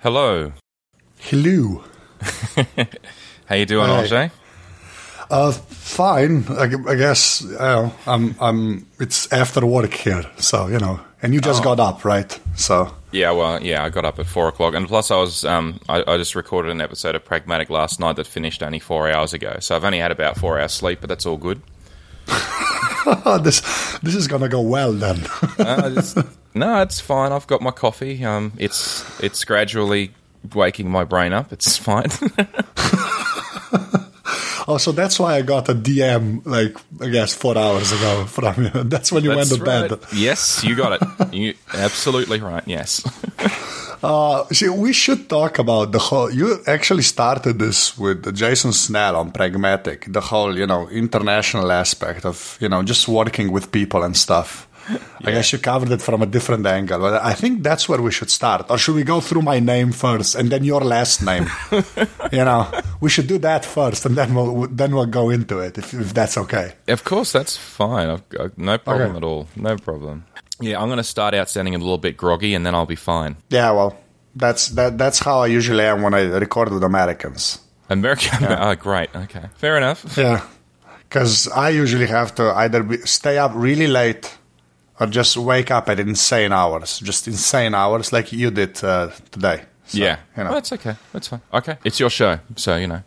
Hello. Hello. How you doing, Hi. Ajay? Uh, fine. I, I guess you know, I'm. I'm. It's after work here, so you know. And you just got up, right? So Yeah, well, yeah, I got up at four o'clock, and plus I was, um, I, I just recorded an episode of Pragmatic last night that finished only four hours ago, so I've only had about four hours sleep, but that's all good. this this is gonna go well then. Just- no, it's fine. I've got my coffee. Um, it's it's gradually waking my brain up. It's fine. oh, so that's why I got a DM like I guess four hours ago from you. That's when you That's went to right. bed. Yes, you got it. You absolutely right. Yes. Uh, see, we should talk about the whole. You actually started this with Jason Snell on Pragmatic, the whole, you know, international aspect of, you know, just working with people and stuff. I guess you covered it from a different angle, but I think that's where we should start. Or should we go through my name first and then your last name? you know, we should do that first, and then we'll then we'll go into it if, if that's okay. Of course, that's fine. I've no problem Okay. at all. No problem. Yeah, I'm going to start out sounding a little bit groggy, and then I'll be fine. Yeah, well, that's that that's how I usually am when I record with Americans. American. Oh, great. Okay, fair enough. Yeah, because I usually have to either be, stay up really late or just wake up at insane hours, just insane hours like you did uh, today. So, yeah, you know. well, that's okay. That's fine. Okay, it's your show, so you know.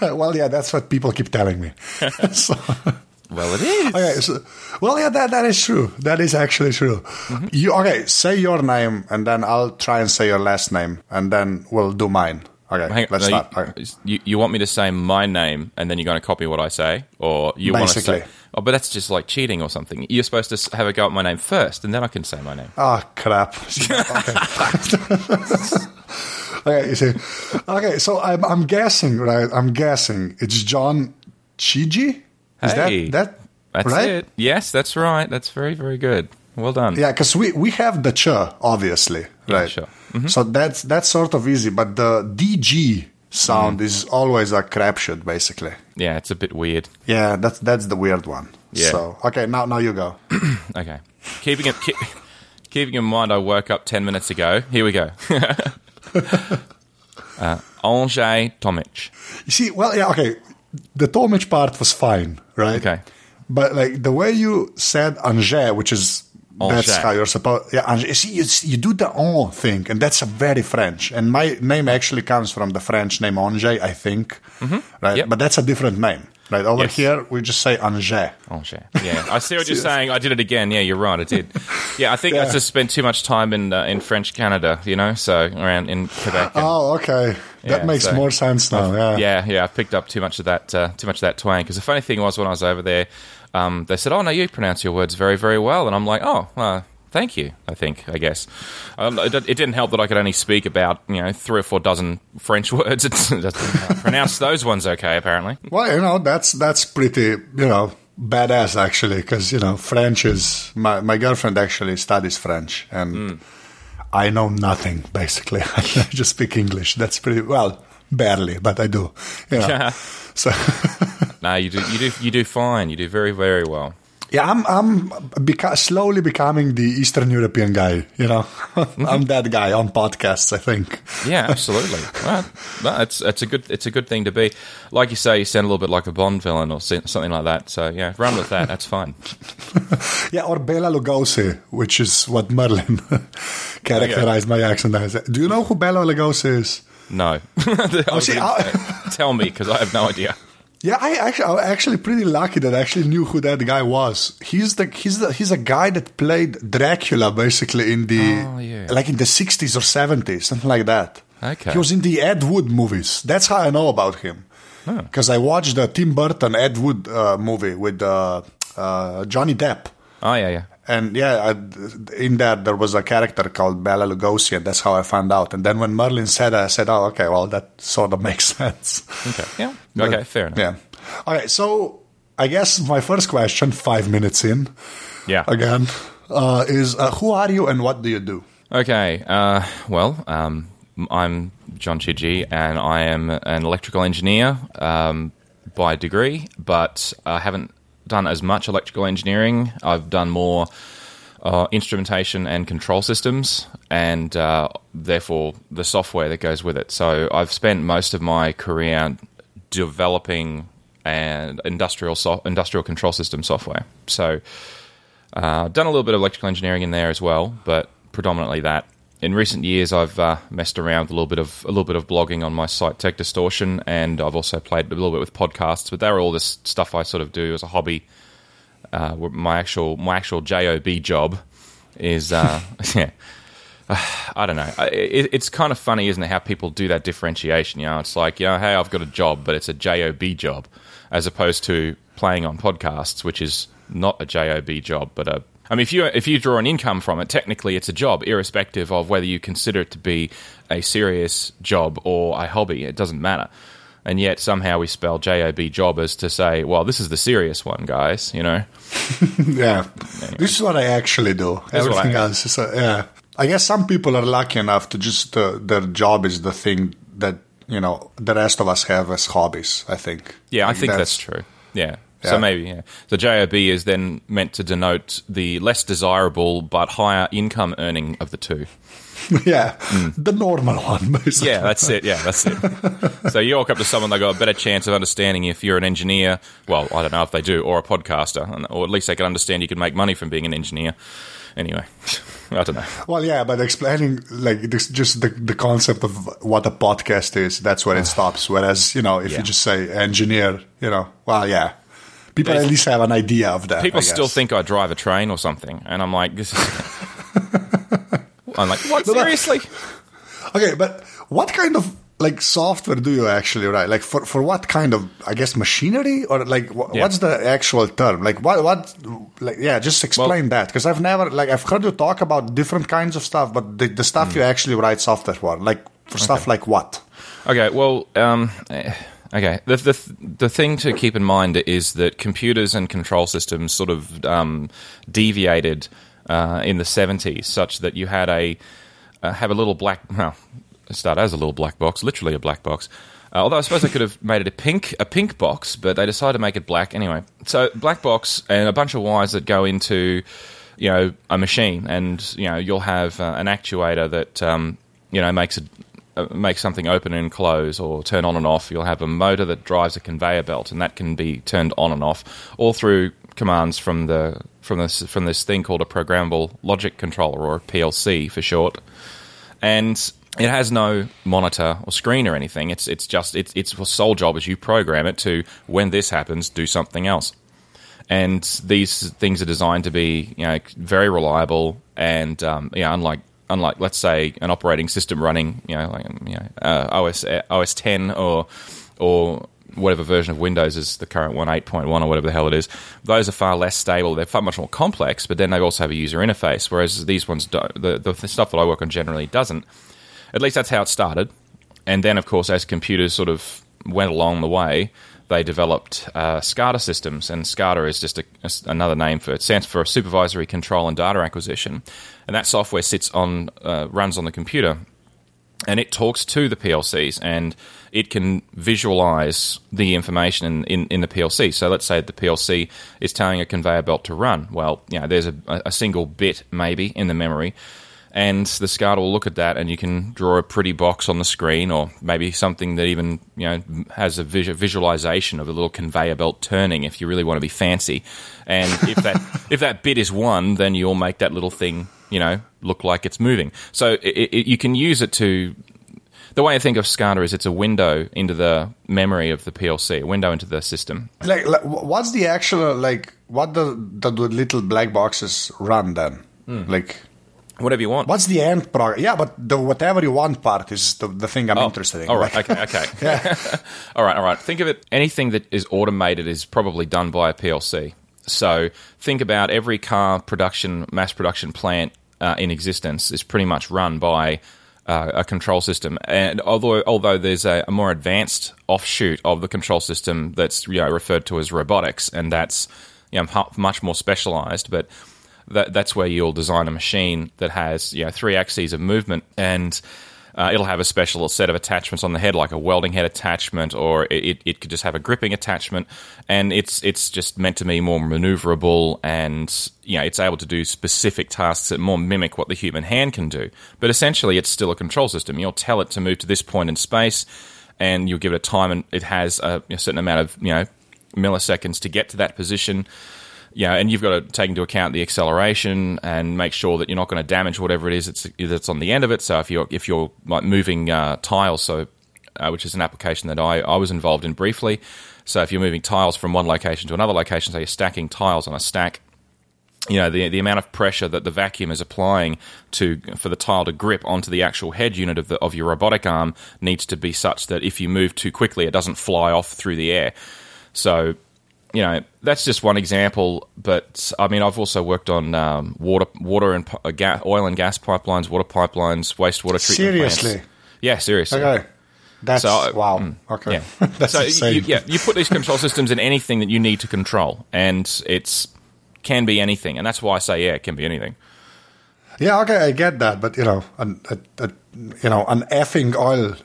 well, yeah, that's what people keep telling me. so, Well, it is. okay, so, well, yeah, that that is true. That is actually true. Mm-hmm. You okay? Say your name, and then I'll try and say your last name, and then we'll do mine. Okay, Hang- let's no, start. Okay. you, you, you want me to say my name, and then you're going to copy what I say, or you want to say? Oh, but that's just like cheating or something. You're supposed to have a go at my name first, and then I can say my name. Oh crap! Okay. okay, you see. Okay, so I'm I'm guessing, right? I'm guessing it's John Chidgey. Is Hey, that that That's right? it. Yes, that's right. That's very, very good. Well done. Yeah, because we we have the ch obviously, right? sure. So mm-hmm. that's that's sort of easy, but the DG sound Mm-hmm. is always a crapshoot, basically. Yeah, it's a bit weird. Yeah, that's that's the weird one. Yeah. So okay, now now you go. Okay. Keeping it, keep, keeping in mind, I woke up ten minutes ago. Here we go. uh, Angers Tomic. You see, well, yeah, okay. The Tomic part was fine, right? Okay. But like the way you said Angers, which is that's how you're supposed. Yeah. You see, you, you do the on thing, and that's a very French. And my name actually comes from the French name Angers, I think. Right, Mm-hmm. Yep. but that's a different name. Right over Yes. here, we just say Angers. Angers. Yeah, I see what you're saying. I did it again. Yeah, you're right. I did. Yeah, I think I just spent too much time in uh, in French Canada. You know, so around in Quebec. and- Oh, okay. That Yeah, makes so- more sense now. Yeah. yeah, yeah, I picked up too much of that, uh, too much of that twang. Because the funny thing was, when I was over there, um, they said, "Oh no, you pronounce your words very, very well," and I'm like, "Oh, uh, thank you." I think, I guess, um, it, it didn't help that I could only speak about you know three or four dozen French words. It doesn't pronounce those ones okay, apparently. Well, you know, that's that's pretty, you know, badass actually, because you know, French is my my girlfriend actually studies French, and Hmm. I know nothing basically. I just speak English. That's pretty well, barely, but I do. Yeah. know. so no, you do, you do, you do fine. You do very, very well. yeah, I'm I'm beca- slowly becoming the Eastern European guy. You know, I'm that guy on podcasts. I think. Yeah, absolutely. Right. No, it's it's a good it's a good thing to be. Like you say, you sound a little bit like a Bond villain or something like that. So yeah, run with that. That's fine. Yeah, or Bela Lugosi, which is what Merlin oh, characterized my accent as. Do you know who Bela Lugosi is? No. Was see, I- Tell me, because I have no idea. Yeah, I actually, I'm actually pretty lucky that I actually knew who that guy was. He's the he's the he's a guy that played Dracula basically in the Oh, yeah. like in the 60s or 70s, something like that. Okay. He was in the Ed Wood movies. That's how I know about him. Because I watched the Tim Burton Ed Wood uh, movie with uh, uh, Johnny Depp. Oh, yeah, yeah. And yeah, I, in that there was a character called Bela Lugosi, and that's how I found out. And then when Merlin said it, I said, "Oh, okay, well that sort of makes sense." Okay. Yeah. But- Okay, fair enough. Yeah. All right. So I guess my first question, five minutes in, Yeah. again, uh, is uh, who are you and what do you do? Okay. Uh, well, um, I'm John Chidgey, and I am an electrical engineer um, by degree, but I haven't done as much electrical engineering. I've done more uh, instrumentation and control systems, and uh, therefore the software that goes with it. So I've spent most of my career developing and industrial so- industrial control system software. So uh, done a little bit of electrical engineering in there as well, but predominantly that. In recent years, I've uh, messed around with a little bit of a little bit of blogging on my site Tech Distortion, and I've also played a little bit with podcasts. But they're all this stuff I sort of do as a hobby uh, my actual my actual job job is uh, yeah. I don't know. It, it's kind of funny, isn't it, how people do that differentiation? You know, it's like, you know, hey, I've got a job, but it's a job job, as opposed to playing on podcasts, which is not a job job, but a. I mean, if you if you draw an income from it, technically it's a job, irrespective of whether you consider it to be a serious job or a hobby. It doesn't matter and yet somehow we spell job job as to say, well, this is the serious one, guys. You know? yeah, anyway. this is what I actually do. This Everything else is, uh, yeah. I guess some people are lucky enough to just uh, their job is the thing that you know the rest of us have as hobbies. I think. Yeah, I think that's, that's true. Yeah. Yeah. So maybe, yeah. The JOB is then meant to denote the less desirable but higher income earning of the two. yeah, mm. the normal one. Basically. Yeah, that's it. Yeah, that's it. so you walk up to someone, they got a better chance of understanding if you're an engineer. Well, I don't know if they do, or a podcaster, or at least they can understand you can make money from being an engineer. Anyway, I don't know. Well, yeah, but explaining like this, just the the concept of what a podcast is, that's where it stops. Whereas, you know, if yeah. you just say engineer, you know, well, yeah, people at least have an idea of that. People still think I drive a train or something, and I'm like, this is. I'm like, what? Seriously? okay, but what kind of like software do you actually write? Like for, for what kind of I guess machinery or like wh- yeah. what's the actual term? Like what what like yeah, just explain well, that because I've never like I've heard you talk about different kinds of stuff, but the, the stuff mm. you actually write software for, like for okay. stuff like what? Okay, well, um, okay. The, the the thing to keep in mind is that computers and control systems sort of um, deviated uh, in the 70s, such that you had a uh, have a little black. Well, start as a little black box, literally a black box. Uh, although I suppose they could have made it a pink a pink box, but they decided to make it black anyway. So black box and a bunch of wires that go into you know a machine, and you know you'll have uh, an actuator that um, you know makes it. Uh, makes something open and close or turn on and off. You'll have a motor that drives a conveyor belt, and that can be turned on and off all through commands from the from this from this thing called a programmable logic controller or PLC for short, and it has no monitor or screen or anything. It's it's just its its sole job is you program it to when this happens, do something else. And these things are designed to be you know very reliable and um, you know, unlike unlike let's say an operating system running you know like you know uh, OS OS 10 or or whatever version of Windows is the current one, 8.1 or whatever the hell it is, those are far less stable. They're far much more complex, but then they also have a user interface, whereas these ones, the, the stuff that I work on generally doesn't. At least that's how it started. And then, of course, as computers sort of went along the way, they developed uh, SCADA systems, and SCADA is just a, a, another name for it. Stands for Supervisory Control and Data Acquisition, and that software sits on uh, runs on the computer, and it talks to the PLCs and it can visualize the information in, in, in, the PLC. So let's say the PLC is telling a conveyor belt to run. Well, you know, there's a, a single bit maybe in the memory, and the SCADA will look at that, and you can draw a pretty box on the screen, or maybe something that even you know has a visualization of a little conveyor belt turning, if you really want to be fancy. And if that if that bit is one, then you'll make that little thing you know look like it's moving. So it, it, you can use it to the way I think of SCADA is it's a window into the memory of the PLC, a window into the system. Like, like what's the actual like? What the the little black boxes run then? Mm. Like whatever you want. What's the end product? Yeah, but the whatever you want part is the, the thing I'm oh, interested in. All right, okay, okay. yeah. all right, all right. Think of it. Anything that is automated is probably done by a PLC. So think about every car production, mass production plant uh, in existence is pretty much run by uh, a control system. And although although there's a, a, more advanced offshoot of the control system that's you know referred to as robotics, and that's you know much more specialized, but that, that's where you'll design a machine that has you know three axes of movement and Uh, it'll have a special set of attachments on the head, like a welding head attachment, or it, it could just have a gripping attachment, and it's it's just meant to be more maneuverable, and you know it's able to do specific tasks that more mimic what the human hand can do. But essentially, it's still a control system. You'll tell it to move to this point in space, and you'll give it a time, and it has a, a certain amount of you know milliseconds to get to that position yeah, and you've got to take into account the acceleration and make sure that you're not going to damage whatever it is that's, that's on the end of it. So if you're if you're like moving uh, tiles, so uh, which is an application that I, I was involved in briefly. So if you're moving tiles from one location to another location, so you're stacking tiles on a stack, you know the the amount of pressure that the vacuum is applying to for the tile to grip onto the actual head unit of the of your robotic arm needs to be such that if you move too quickly, it doesn't fly off through the air. So you know, that's just one example. But I mean, I've also worked on um, water, water and uh, gas, oil and gas pipelines, water pipelines, wastewater treatment seriously. plants. Yeah, seriously. Okay. That's So, wow. mm, okay. Yeah. So insane. you, yeah, you put these control systems in anything that you need to control, and it's can be anything, and that's why I say yeah, it can be anything. Yeah, okay, I get that, but you know, an, a, a, you know, an effing oil.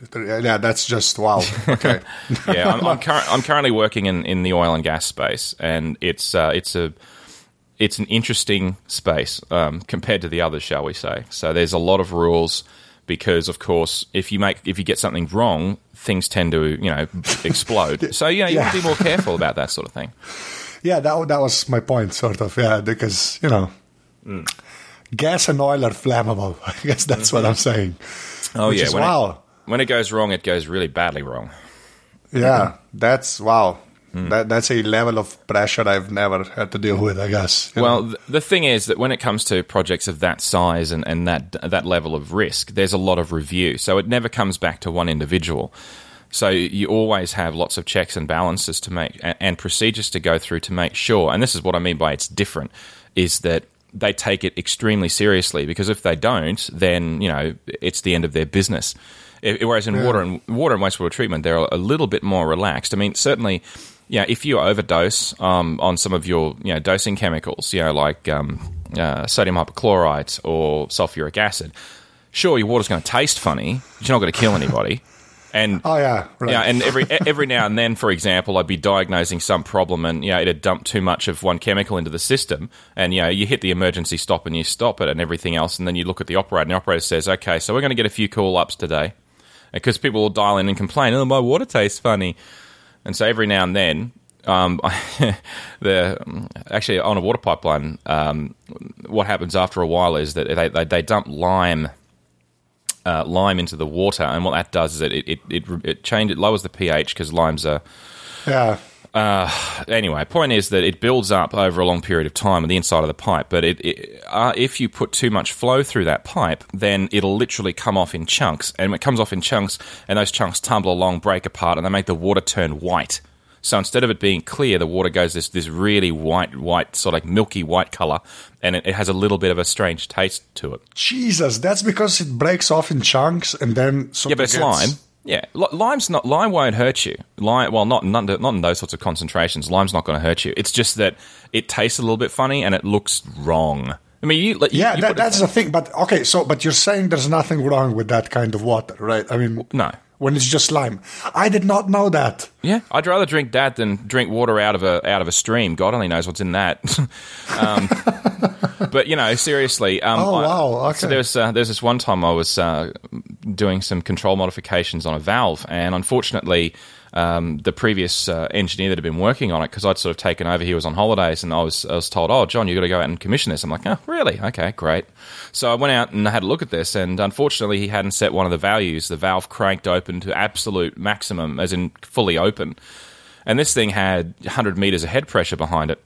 Yeah, that's just wow. Okay. yeah, I'm, I'm, cur- I'm currently working in, in the oil and gas space, and it's uh, it's a it's an interesting space um, compared to the others, shall we say? So there's a lot of rules because, of course, if you make if you get something wrong, things tend to you know explode. So yeah, you want to be more careful about that sort of thing. yeah, that that was my point, sort of. Yeah, because you know, Mm. Gas and oil are flammable. I guess that's what I'm saying. Oh Which yeah, is when wow. it, when it goes wrong, it goes really badly wrong. Yeah, that's wow. Hmm. That that's a level of pressure I've never had to deal with. I guess. Well, know. the thing is that when it comes to projects of that size and, and that that level of risk, there's a lot of review. So it never comes back to one individual. So you always have lots of checks and balances to make and, and procedures to go through to make sure. And this is what I mean by it's different is that they take it extremely seriously because if they don't, then you know it's the end of their business. Whereas in water and water and wastewater treatment, they're a little bit more relaxed. I mean, certainly, yeah, if you overdose um, on some of your you know dosing chemicals, you know like um, uh, sodium hypochlorite or sulfuric acid, sure, your water's going to taste funny, but you're not going to kill anybody. And oh yeah, right. yeah, and every every now and then, for example, I'd be diagnosing some problem, and you know, it had dumped too much of one chemical into the system, and you know, you hit the emergency stop and you stop it, and everything else, and then you look at the operator, and the operator says, "Okay, so we're going to get a few call ups today," because people will dial in and complain, "Oh, my water tastes funny," and so every now and then. Um, the actually on a water pipeline, um, what happens after a while is that they, they, they dump lime uh, lime into the water, and what that does is it it it, it, it change it lowers the pH because limes are. yeah. Anyway, point is that it builds up over a long period of time on the inside of the pipe. But it, it uh, if you put too much flow through that pipe, then it'll literally come off in chunks, and when it comes off in chunks, and those chunks tumble along, break apart, and they make the water turn white. So instead of it being clear, the water goes this this really white, white, sort of like milky white color, and it, it has a little bit of a strange taste to it. Jesus, that's because it breaks off in chunks and then Yeah, but it's lime. Yeah, lime's not lime won't hurt you. Lime, well, not not, not in those sorts of concentrations. Lime's not going to hurt you. It's just that it tastes a little bit funny and it looks wrong. I mean, you, you Yeah, you that, that's the thing. But okay, so but you're saying there's nothing wrong with that kind of water, right? I mean, no. When it's just lime. I did not know that. Yeah, I'd rather drink that than drink water out of a out of a stream. God only knows what's in that. um, but you know, seriously. Um, Oh, wow, So okay. there's uh, there's this one time I was uh, doing some control modifications on a valve, and unfortunately, um, the previous uh, engineer that had been working on it, because I'd sort of taken over, he was on holidays, and I was I was told, "Oh, John, you've got to go out and commission this." I'm like, "Oh, really? Okay, great." So I went out and had a look at this, and unfortunately, he hadn't set one of the values. The valve cranked open to absolute maximum, as in fully open, and this thing had 100 meters of head pressure behind it.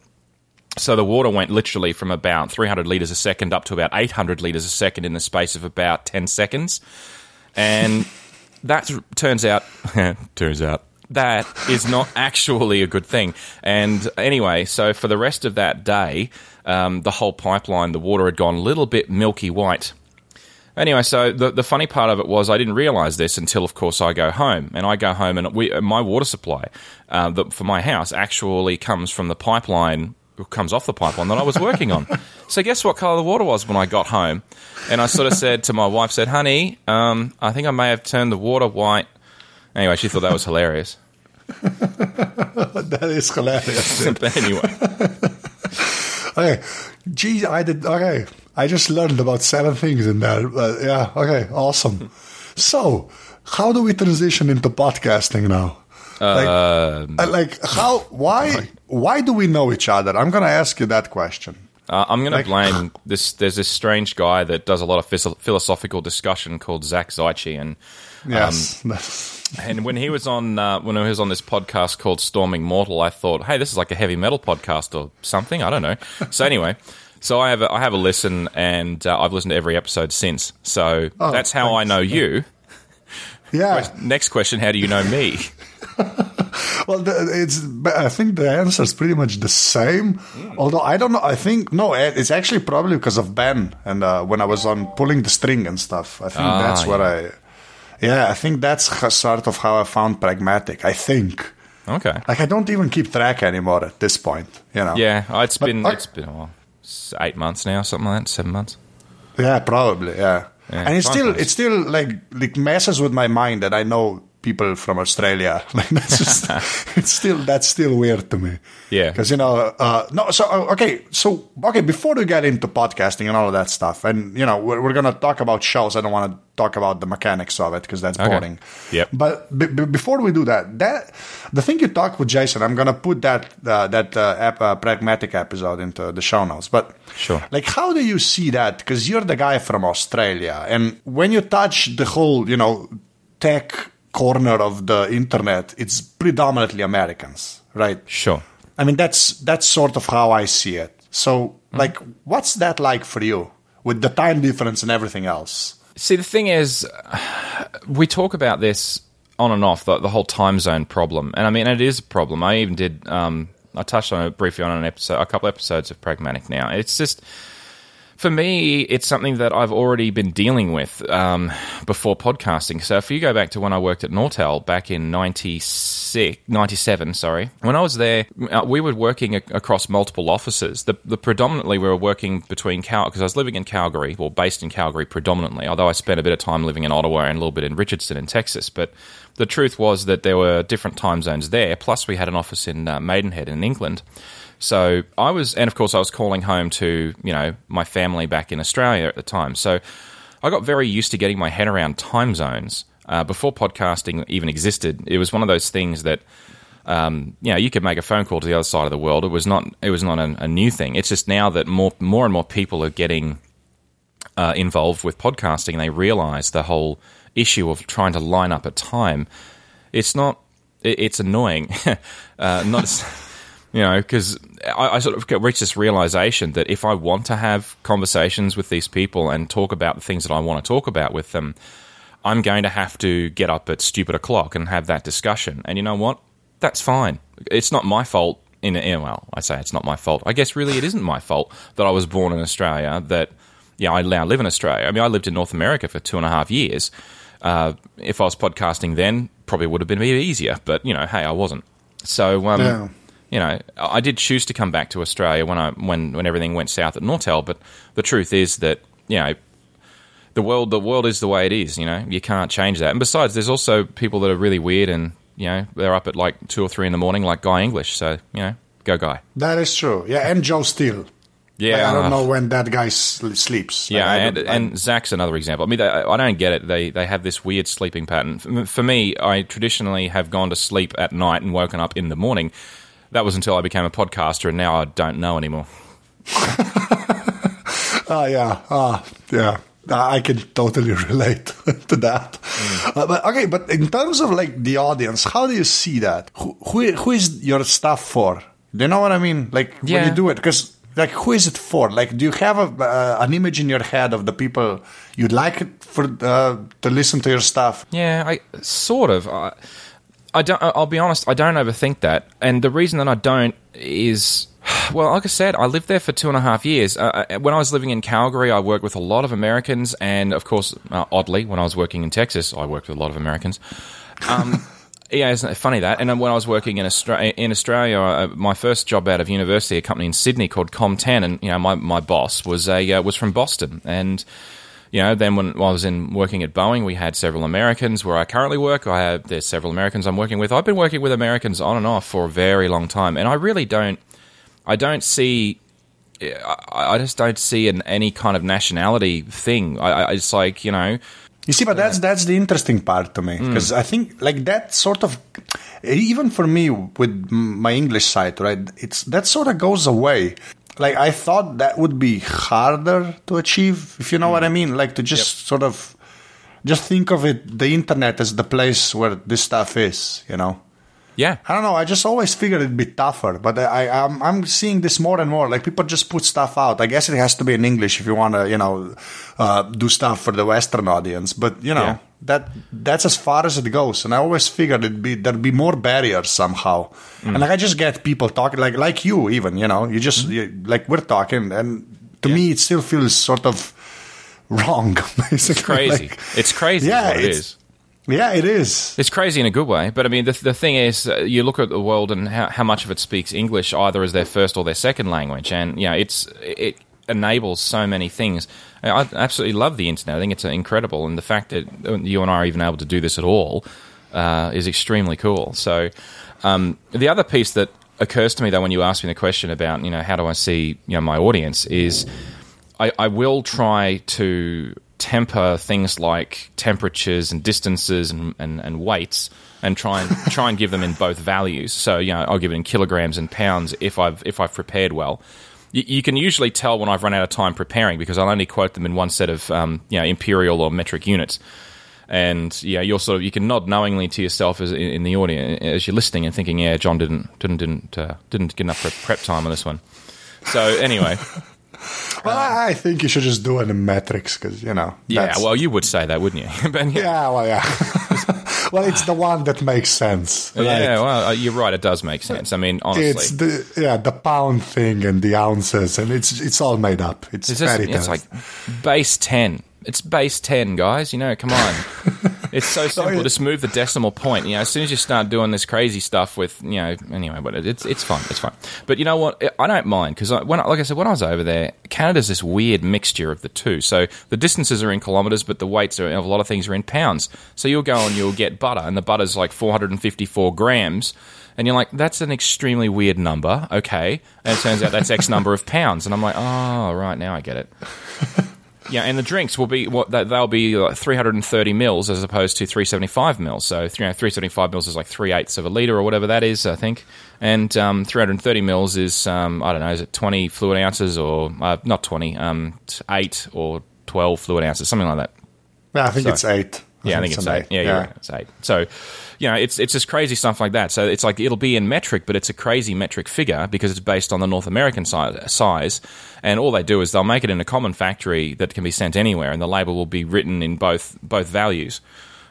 So the water went literally from about 300 liters a second up to about 800 liters a second in the space of about 10 seconds. And that turns out, turns out, that is not actually a good thing. And anyway, so for the rest of that day, um, the whole pipeline, the water had gone a little bit milky white. Anyway, so the the funny part of it was I didn't realize this until, of course, I go home and I go home and we my water supply uh, the, for my house actually comes from the pipeline comes off the pipeline that I was working on. so guess what color the water was when I got home? And I sort of said to my wife, said, "Honey, um, I think I may have turned the water white." Anyway, she thought that was hilarious. that is hilarious. but anyway, Okay, gee, I did. Okay, I just learned about seven things in there. But yeah, okay, awesome. So, how do we transition into podcasting now? Like, uh, like how? Why? Why do we know each other? I'm going to ask you that question. Uh, I'm going to blame this. There's this strange guy that does a lot of philosophical discussion called Zac Cichy, and Yes. and when he was on uh, when he was on this podcast called Storming Mortal, I thought, hey, this is like a heavy metal podcast or something. I don't know. So anyway. So I have a, I have a listen, and uh, I've listened to every episode since. So Oh, that's how I know you. yeah. Next question: How do you know me? Well, the, it's. I think the answer is pretty much the same. Although I don't know. I think no. It's actually probably because of Ben and uh, when I was on pulling the string and stuff. I think Ah, that's what I. Yeah, I think that's sort of how I found pragmatic. I think. Okay. Like I don't even keep track anymore at this point. You know. Yeah, it's been I- it's been well, s- eight months now, something like that, seven months. Yeah, probably. Yeah, Yeah, and it's still fine. it still like like messes with my mind that I know people from Australia. Like that's just it's still that's still weird to me. Yeah. because you know uh, no. So uh, okay, so okay before we get into podcasting and all of that stuff, and you know we're, we're gonna talk about shows. I don't want to talk about the mechanics of it because that's Okay. boring. Yep. But b- b- before we do that, that the thing you talked with Jason, I'm gonna put that uh, that uh, uh, pragmatic episode into the show notes. But Sure. like, how do you see that? Because you're the guy from Australia, and when you touch the whole, you know, tech corner of the internet, it's predominantly Americans, right? Sure. I mean, that's that's sort of how I see it. So, Mm-hmm. like, what's that like for you with the time difference and everything else? See, the thing is, we talk about this on and off the, the whole time zone problem, and I mean it is a problem. I even did. Um, I touched on it briefly on an episode, a couple episodes of Pragmatic. Now it's just for me, it's something that I've already been dealing with um, before podcasting. So if you go back to when I worked at Nortel back in 96, 97, sorry, when I was there, uh, we were working a- across multiple offices. The, the predominantly we were working between Cal because I was living in Calgary, or based in Calgary predominantly. Although I spent a bit of time living in Ottawa and a little bit in Richardson in Texas, but the truth was that there were different time zones there. Plus, we had an office in uh, Maidenhead in England. So I was, and of course, I was calling home to you know my family back in Australia at the time. So I got very used to getting my head around time zones uh, before podcasting even existed. It was one of those things that um, you know you could make a phone call to the other side of the world. It was not it was not a, a new thing. It's just now that more more and more people are getting uh, involved with podcasting, and they realize the whole issue of trying to line up a time. It's not. It, it's annoying. uh, not. You know, because I, I sort of reached this realization that if I want to have conversations with these people and talk about the things that I want to talk about with them, I'm going to have to get up at stupid o'clock and have that discussion. And you know what? That's fine. It's not my fault. In, well, I say it's not my fault. I guess really it isn't my fault that I was born in Australia. That yeah, I now live in Australia. I mean, I lived in North America for two and a half years. Uh, if I was podcasting then, probably would have been easier. But you know, hey, I wasn't. So um, Yeah. You know, I did choose to come back to Australia when I when when everything went south at Nortel. But the truth is that you know the world the world is the way it is. You know, you can't change that. And besides, there's also people that are really weird, and you know, they're up at like two or three in the morning, like Guy English. So you know, go Guy. That is true. Yeah, and Joe Steele. Yeah, Like, I don't know when that guy sl- sleeps. Yeah, I and, and Zach's another example. I mean, they, I don't get it. They they have this weird sleeping pattern. For me, I traditionally have gone to sleep at night and woken up in the morning. That was until I became a podcaster, and now I don't know anymore. Ah, yeah, ah, yeah. Uh, I can totally relate to that. Mm. Uh, but okay, but in terms of like the audience, how do you see that? Who who, who is your stuff for? Do you know what I mean? Like when you do it, because like who is it for? Like, do you have a, uh, an image in your head of the people you'd like for uh, to listen to your stuff? Yeah, I sort of. I, I don't. I'll be honest. I don't overthink that, and the reason that I don't is, well, like I said, I lived there for two and a half years. Uh, uh, when I was living in Calgary, I worked with a lot of Americans, and of course, uh, oddly, when I was working in Texas, I worked with a lot of Americans. Um, Yeah, isn't it funny that? And when I was working in Australia, in Australia, uh, my first job out of university, a company in Sydney called Com10, and you know, my, my boss was a uh, was from Boston, and you know, then when I was in working at Boeing, we had several Americans. Where I currently work, I have there's several Americans I'm working with. I've been working with Americans on and off for a very long time, and I really don't, I don't see. I, I just don't see an, any kind of nationality thing. I, I, it's like you know, You see, but that's that's the interesting part to me mm. because I think like that sort of even for me with my English side, right? It's that sort of goes away. Like I thought that would be harder to achieve, if you know what I mean. Like to just sort of just think of it, the internet as the place where this stuff is, you know. yeah, I don't know. I just always figured it'd be tougher, but I, I'm I'm seeing this more and more. Like people just put stuff out. I guess it has to be in English if you want to, you know, uh, do stuff for the Western audience. But you know Yeah. That that's as far as it goes. And I always figured it'd be there'd be more barriers somehow. Mm. And like I just get people talking like like you even. You know, you just you, like we're talking, and to me it still feels sort of wrong. Basically, it's crazy. Like, it's crazy. yeah, what it's- yeah, it is. It's crazy in a good way, but I mean, the, the thing is, uh, you look at the world and how, how much of it speaks English either as their first or their second language, and you know, it's it enables so many things. I absolutely love the internet. I think it's uh, incredible, and the fact that you and I are even able to do this at all uh, is extremely cool. So, um, the other piece that occurs to me though when you ask me the question about you know how do I see you know my audience is I, I will try to temper things like temperatures and distances and, and, and weights and try and try and give them in both values. So you know, I'll give it in kilograms and pounds if I've if I've prepared well. You, you can usually tell when I've run out of time preparing because I'll only quote them in one set of um, you know imperial or metric units. And yeah, you're sort of you can nod knowingly to yourself as in, in the audience as you're listening and thinking, yeah, John didn't didn't didn't uh, didn't get enough prep, prep time on this one. So anyway, Well, I I think you should just do it in metrics because you know. yeah, well, you would say that, wouldn't you? but yeah, Yeah, well, yeah. well, it's the one that makes sense. Like, yeah, well, uh, you're right. It does make sense. I mean, honestly, It's the yeah the pound thing and the ounces and it's it's all made up. It's, It's just, it's like base 10. It's base 10, guys. You know, come on. it's so simple. Just move the decimal point. You know, as soon as you start doing this crazy stuff with, you know, anyway, but it's it's fun. It's fine. But you know what? I don't mind because when, I- like I said, when I was over there, Canada's this weird mixture of the two. So the distances are in kilometers, but the weights are of a lot of things are in pounds. So you'll go and you'll get butter, and the butter's like 454 grams. And you're like, that's an extremely weird number, okay? And it turns out that's X number of pounds. And I'm like, oh, right, now I get it. Yeah, and the drinks will be what they- they'll be like 330 mils as opposed to 375 mils. So you know, 375 mils is like three eighths of a liter or whatever that is, I think. And um, 330 mils is um, I don't know, is it 20 fluid ounces or uh, not 20, um, eight or 12 fluid ounces, something like that. yeah, I think so- it's eight. Yeah, I think it's an eight. Yeah, you're right. It's eight. So, you know, it's it's just crazy stuff like that. So it's like it'll be in metric, but it's a crazy metric figure because it's based on the North American size, size. And all they do is they'll make it in a common factory that can be sent anywhere, and the label will be written in both both values.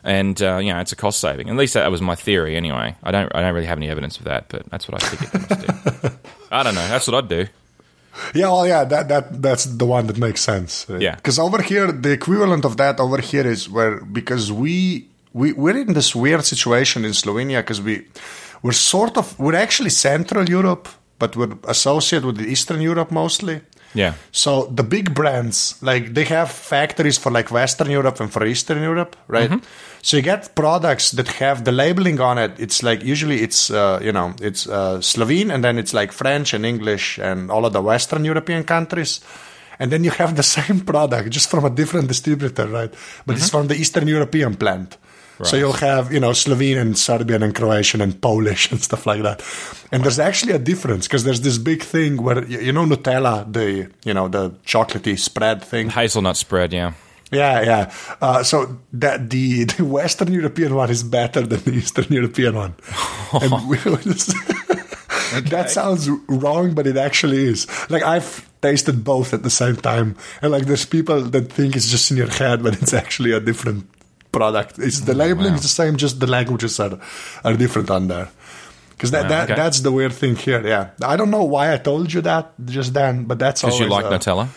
And uh, you know, it's a cost saving. At least that was my theory, anyway. I don't I don't really have any evidence of that, but that's what I think it must do. I don't know. That's what I'd do. Yeah, well, yeah, that that that's the one that makes sense. Yeah. because over here, the equivalent of that over here is where because we we we're in this weird situation in Slovenia because we we're sort of we're actually Central Europe, but we're associated with Eastern Europe mostly. Yeah. So the big brands, like they have factories for like Western Europe and for Eastern Europe, right? So you get products that have the labeling on it. It's like usually it's uh, you know it's uh, Slovene and then it's like French and English and all of the Western European countries. And then you have the same product just from a different distributor, right? But it's from the Eastern European plant. So you'll have, you know, Slovene and Serbian and Croatian and Polish and stuff like that. And there's actually a difference because there's this big thing where, you know, Nutella, the, you know, the chocolatey spread thing. Hazelnut spread, yeah. Yeah, yeah. Uh, so that the, the Western European one is better than the Eastern European one. and we was- That sounds wrong, but it actually is. Like I've tasted both at the same time, and like there's people that think it's just in your head, but it's actually a different product. It's the labeling is the same, just the languages are are different on there. Because that, Wow, that okay. that's the weird thing here. Yeah, I don't know why I told you that just then, but that's Because you like uh, Nutella.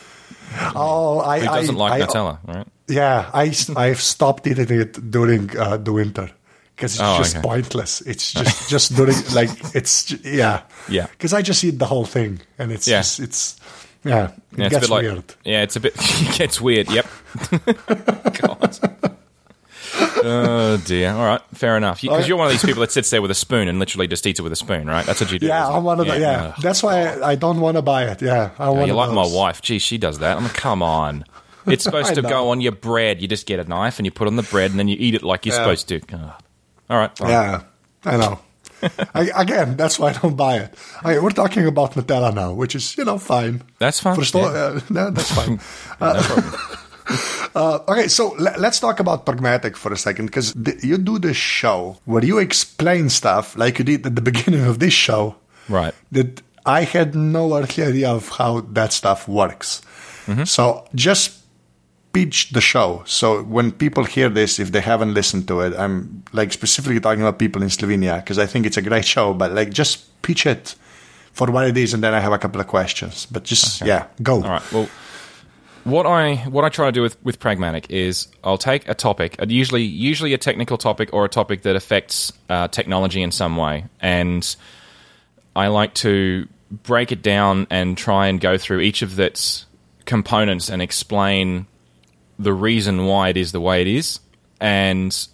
Oh, I Who doesn't I, like I, Nutella, right? yeah, I I've stopped eating it during uh, the winter because it's Oh, just okay. pointless. It's just just during like it's yeah Yeah. Because I just eat the whole thing, and it's Yeah. just it's yeah it Yeah, it's gets a bit like, weird. Yeah, it's a bit. it gets weird. Yep. God. Oh dear. All right, fair enough. Because Oh, you're one of these people that sits there with a spoon and literally just eats it with a spoon, right? That's what you do. Yeah. I'm one of the yeah. Ugh. That's why I, I don't want to buy it. Yeah, I want. You're like my wife. Gee, she does that. I'm like, come on. It's supposed to know. go on your bread. You just get a knife and you put on the bread and then you eat it like you're Yeah. supposed to. Ugh. All right. fine. Yeah, I know. I, again, that's why I don't buy it. Okay, we're talking about Nutella now, which is you know fine. That's fine. For store, Yeah. uh, no, that's fine. No problem. Uh, okay, so le- let's talk about pragmatic for a second because th- you do this show where you explain stuff like you did at the beginning of this show. Right. That I had no earthly idea of how that stuff works. Mm-hmm. So just pitch the show. So when people hear this, if they haven't listened to it, I'm like specifically talking about people in Slovenia because I think it's a great show. But like just pitch it for what it is, and then I have a couple of questions. But just yeah, go. All right. Well, what I what I try to do with, with pragmatic is I'll take a topic, usually usually a technical topic or a topic that affects uh, technology in some way, and I like to break it down and try and go through each of its components and explain the reason why it is the way it is, and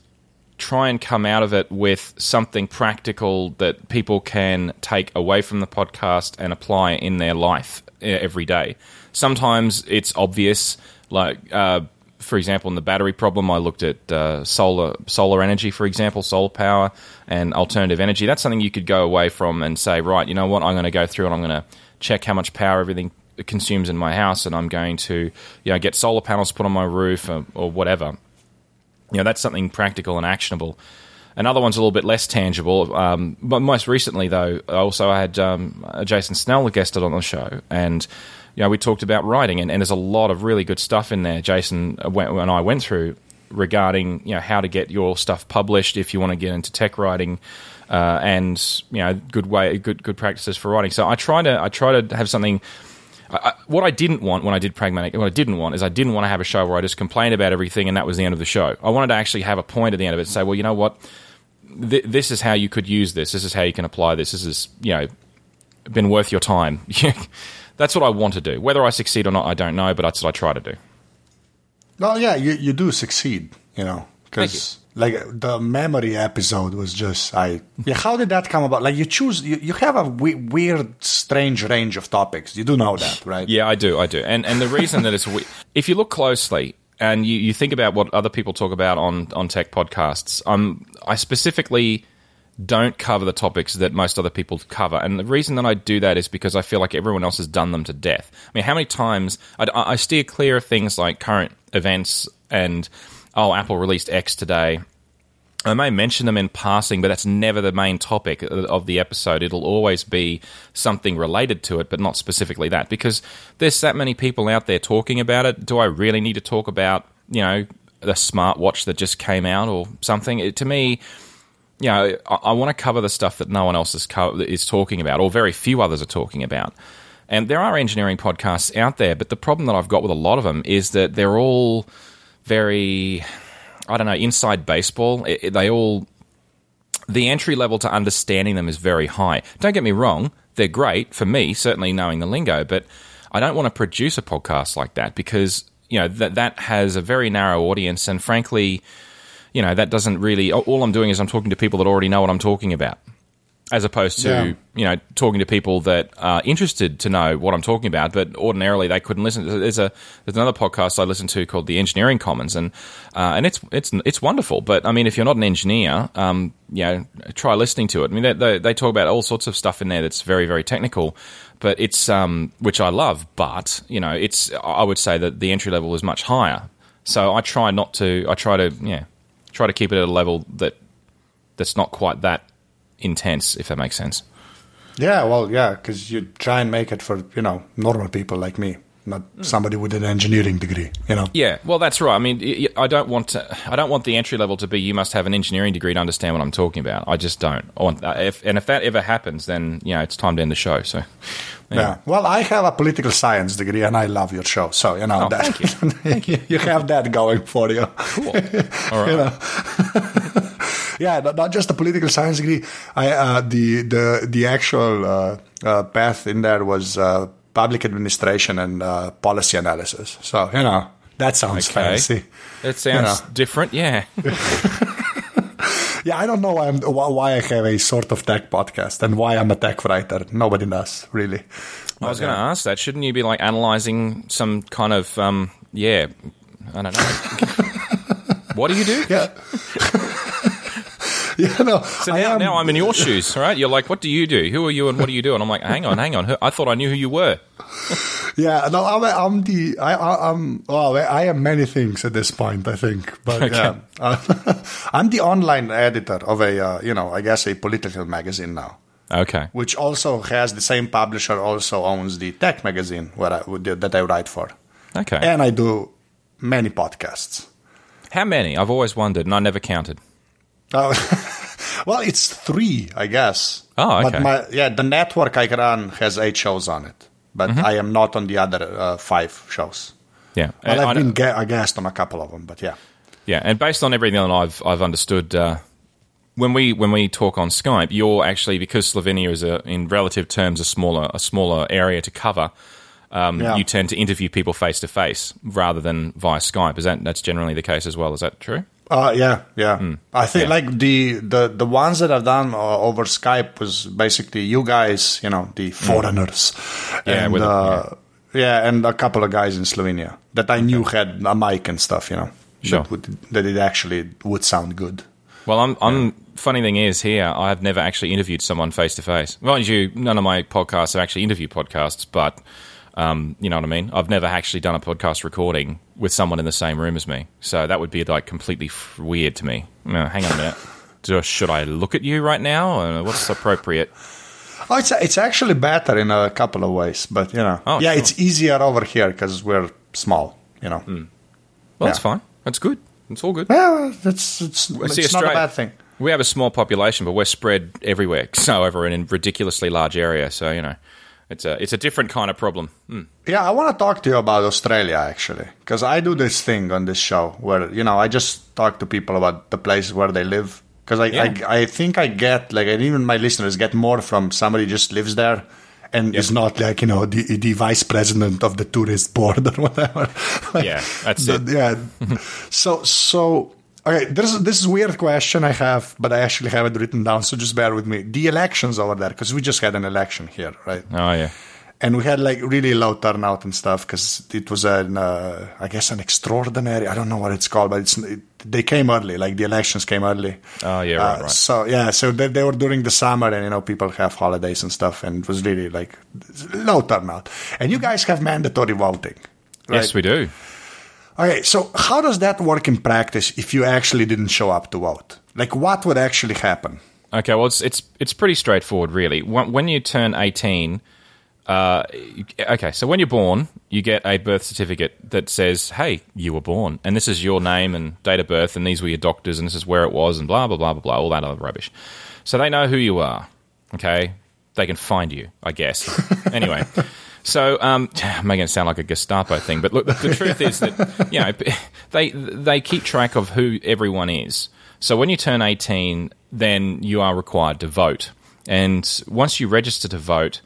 try and come out of it with something practical that people can take away from the podcast and apply in their life uh, every day. Sometimes it's obvious, like uh, for example, in the battery problem, I looked at uh, solar solar energy, for example, solar power and alternative energy. That's something you could go away from and say, right, you know what, I'm going to go through and I'm going to check how much power everything consumes in my house, and I'm going to you know get solar panels put on my roof or, or whatever you know that's something practical and actionable. Another one's a little bit less tangible. Um, but most recently, though, I also I had um, Jason Snell guested on the show, and you know we talked about writing, and, and there's a lot of really good stuff in there. Jason uh, and I went through regarding you know how to get your stuff published if you want to get into tech writing, uh, and you know good way, good good practices for writing. So I try to I try to have something I- what I didn't want when I did Pragmatic, what I didn't want is I didn't want to have a show where I just complained about everything and that was the end of the show. I wanted to actually have a point at the end of it and say, well, you know what? Th- this is how you could use this. This is how you can apply this. This is, you know, been worth your time. that's what I want to do. Whether I succeed or not, I don't know, but that's what I try to do. Well, yeah, you, you do succeed, you know, because like the memory episode was just I. Yeah, how did that come about? Like you choose, you, you have a we- weird, strange range of topics. You do know that, right? Yeah, I do, I do. And and the reason that it's we- if you look closely and you, you think about what other people talk about on on tech podcasts, um, I specifically don't cover the topics that most other people cover. And the reason that I do that is because I feel like everyone else has done them to death. I mean, how many times I, I steer clear of things like current events and oh, Apple released X today. I may mention them in passing, but that's never the main topic of the episode. It'll always be something related to it, but not specifically that. Because there's that many people out there talking about it. Do I really need to talk about, you know, the smartwatch that just came out or something? It, to me, you know, I, I want to cover the stuff that no one else is, co- is talking about, or very few others are talking about. And there are engineering podcasts out there, but the problem that I've got with a lot of them is that they're all very, I don't know, inside baseball. It, it- they all, the entry level to understanding them is very high. Don't get me wrong, they're great for me, certainly knowing the lingo, but I don't want to produce a podcast like that because, you know, that, that has a very narrow audience, and frankly, you know, that doesn't really, all I'm doing is I'm talking to people that already know what I'm talking about as opposed to Yeah. you know talking to people that are interested to know what I'm talking about, but ordinarily they couldn't listen. There's a there's another podcast I listen to called the Engineering Commons, and uh, and it's it's it's wonderful. But I mean, if you're not an engineer, um, you know, try listening to it. I mean, they, they, they talk about all sorts of stuff in there that's very very technical, but it's um which I love. But you know, it's I would say that the entry level is much higher. So I try not to. I try to yeah, try to keep it at a level that that's not quite that intense, if that makes sense. Yeah, well, yeah, because you try and make it for you know normal people like me, not hmm. somebody with an engineering degree. You know. Yeah, well, that's right. I mean, I don't want to. I don't want the entry level to be you must have an engineering degree to understand what I'm talking about. I just don't. I want. If, and if that ever happens, then you know it's time to end the show. So, Yeah. Well, I have a political science degree, and I love your show. So you know Oh, that thank you. have that going for you. cool. All right. you know. yeah, not, not just a political science degree. I uh, the the the actual uh, uh, path in there was uh, public administration and uh, policy analysis. So you know that sounds Okay. fancy. It sounds know. different, yeah. Yeah, I don't know why, I'm, why I have a sort of tech podcast and why I'm a tech writer. Nobody does really. I was going to ask that. Shouldn't you be like analyzing some kind of, um, yeah, I don't know. what do you do? Yeah. yeah, no. So now, am- now I'm in your shoes, right? You're like, what do you do? Who are you and what do you do? And I'm like, hang on, hang on. Who- I thought I knew who you were. Yeah, no, I'm, I'm the I, I, I'm well, I am many things at this point, I think, but Okay. yeah, uh, I'm the online editor of a uh, you know I guess a political magazine now, Okay. which also has the same publisher also owns the tech magazine where I, that I write for, Okay. and I do many podcasts. How many? I've always wondered and I never counted. Oh, well, it's three, I guess. Oh, okay. But my, yeah, the network I run has eight shows on it, but Mm-hmm. I am not on the other uh, five shows. Yeah. Well, I I've know- been ga- a guest on a couple of them, but yeah. Yeah, and based on everything that I've I've understood, uh, when we when we talk on Skype, you're actually because Slovenia is a in relative terms a smaller a smaller area to cover. Um, Yeah. You tend to interview people face to face rather than via Skype. Is that that's generally the case as well? Is that true? Uh, yeah, yeah. I think Hmm. Yeah. like the, the the ones that I've done uh, over Skype was basically you guys, you know, the foreigners, Hmm. Yeah, and uh, yeah. and a couple of guys in Slovenia that I knew had a mic and stuff, you know, Sure. that, would, that it actually would sound good. Well, I'm. I'm. Funny thing is, here I've never actually interviewed someone face to face. Mind you, none of my podcasts are actually interview podcasts, but um, you know what I mean. I've never actually done a podcast recording with someone in the same room as me, so that would be like completely f- weird to me. No, hang on a minute. Do, should I look at you right now? Uh, what's appropriate? Oh, it's it's actually better in a couple of ways, but you know, Oh, yeah, sure. it's easier over here because we're small, you know. Well, that's fine. That's good. It's all good. Well, that's it's, it's not a bad thing. We have a small population, but we're spread everywhere, so over in a ridiculously large area. So you know, it's a it's a different kind of problem. Hmm. Yeah, I want to talk to you about Australia actually, because I do this thing on this show where you know I just talk to people about the places where they live. Because I, Yeah. I, I think I get like, and even my listeners get more from somebody just lives there and is not like you know the the vice president of the tourist board or whatever. Like, Yeah, that's the- it. Yeah. so so okay, there's this is weird question I have, but I actually have it written down. So just bear with me. The elections over there, because we just had an election here, right? Oh yeah. and we had like really low turnout and stuff because it was an uh, I guess an extraordinary I don't know what it's called but it's it, they came early like the elections came early Oh, yeah, right, Uh, right. so yeah so they, they were during the summer and you know people have holidays and stuff and it was really like low turnout and you guys have mandatory voting right? Yes, we do. Okay so how does that work in practice if you actually didn't show up to vote like what would actually happen Okay, well, it's it's it's pretty straightforward, really. When, you turn eighteen, uh, okay, so when you're born, you get a birth certificate that says, "Hey, you were born, and this is your name and date of birth, and these were your doctors, and this is where it was, and blah blah blah blah blah, all that other rubbish." So they know who you are. Okay, they can find you, I guess. anyway. So, um, I'm making it sound like a Gestapo thing, but look, the truth is that you know they they keep track of who everyone is. So when you turn 18, then you are required to vote, and once you register to vote,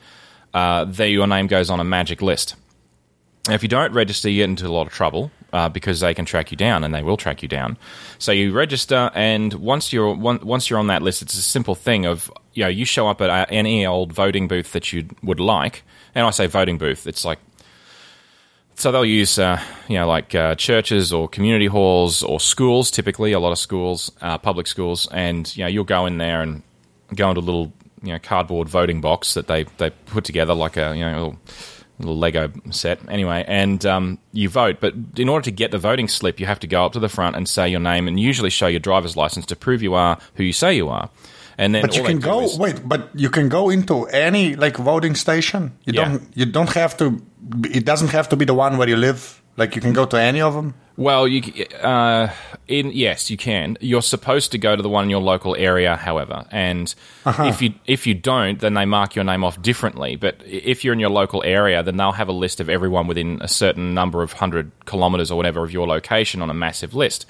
uh, there your name goes on a magic list. Now, if you don't register, you get into a lot of trouble uh, because they can track you down, and they will track you down. So you register, and once you're one, once you're on that list, it's a simple thing of you know you show up at any old voting booth that you would like, and I say voting booth, it's like so they'll use uh, you know like uh, churches or community halls or schools, typically a lot of schools, uh, public schools, and you know you'll go in there and go into a little you know cardboard voting box that they they put together like a you know little, little Lego set anyway, and um, you vote. But in order to get the voting slip, you have to go up to the front and say your name and usually show your driver's license to prove you are who you say you are. And then but you can go is- wait but you can go into any like voting station you Yeah. don't you don't have to it doesn't have to be the one where you live like you can go to any of them Well, you uh, in yes, you can. You're supposed to go to the one in your local area, however, and if you if you don't, then they mark your name off differently. But if you're in your local area, then they'll have a list of everyone within a certain number of hundred kilometers or whatever of your location on a massive list.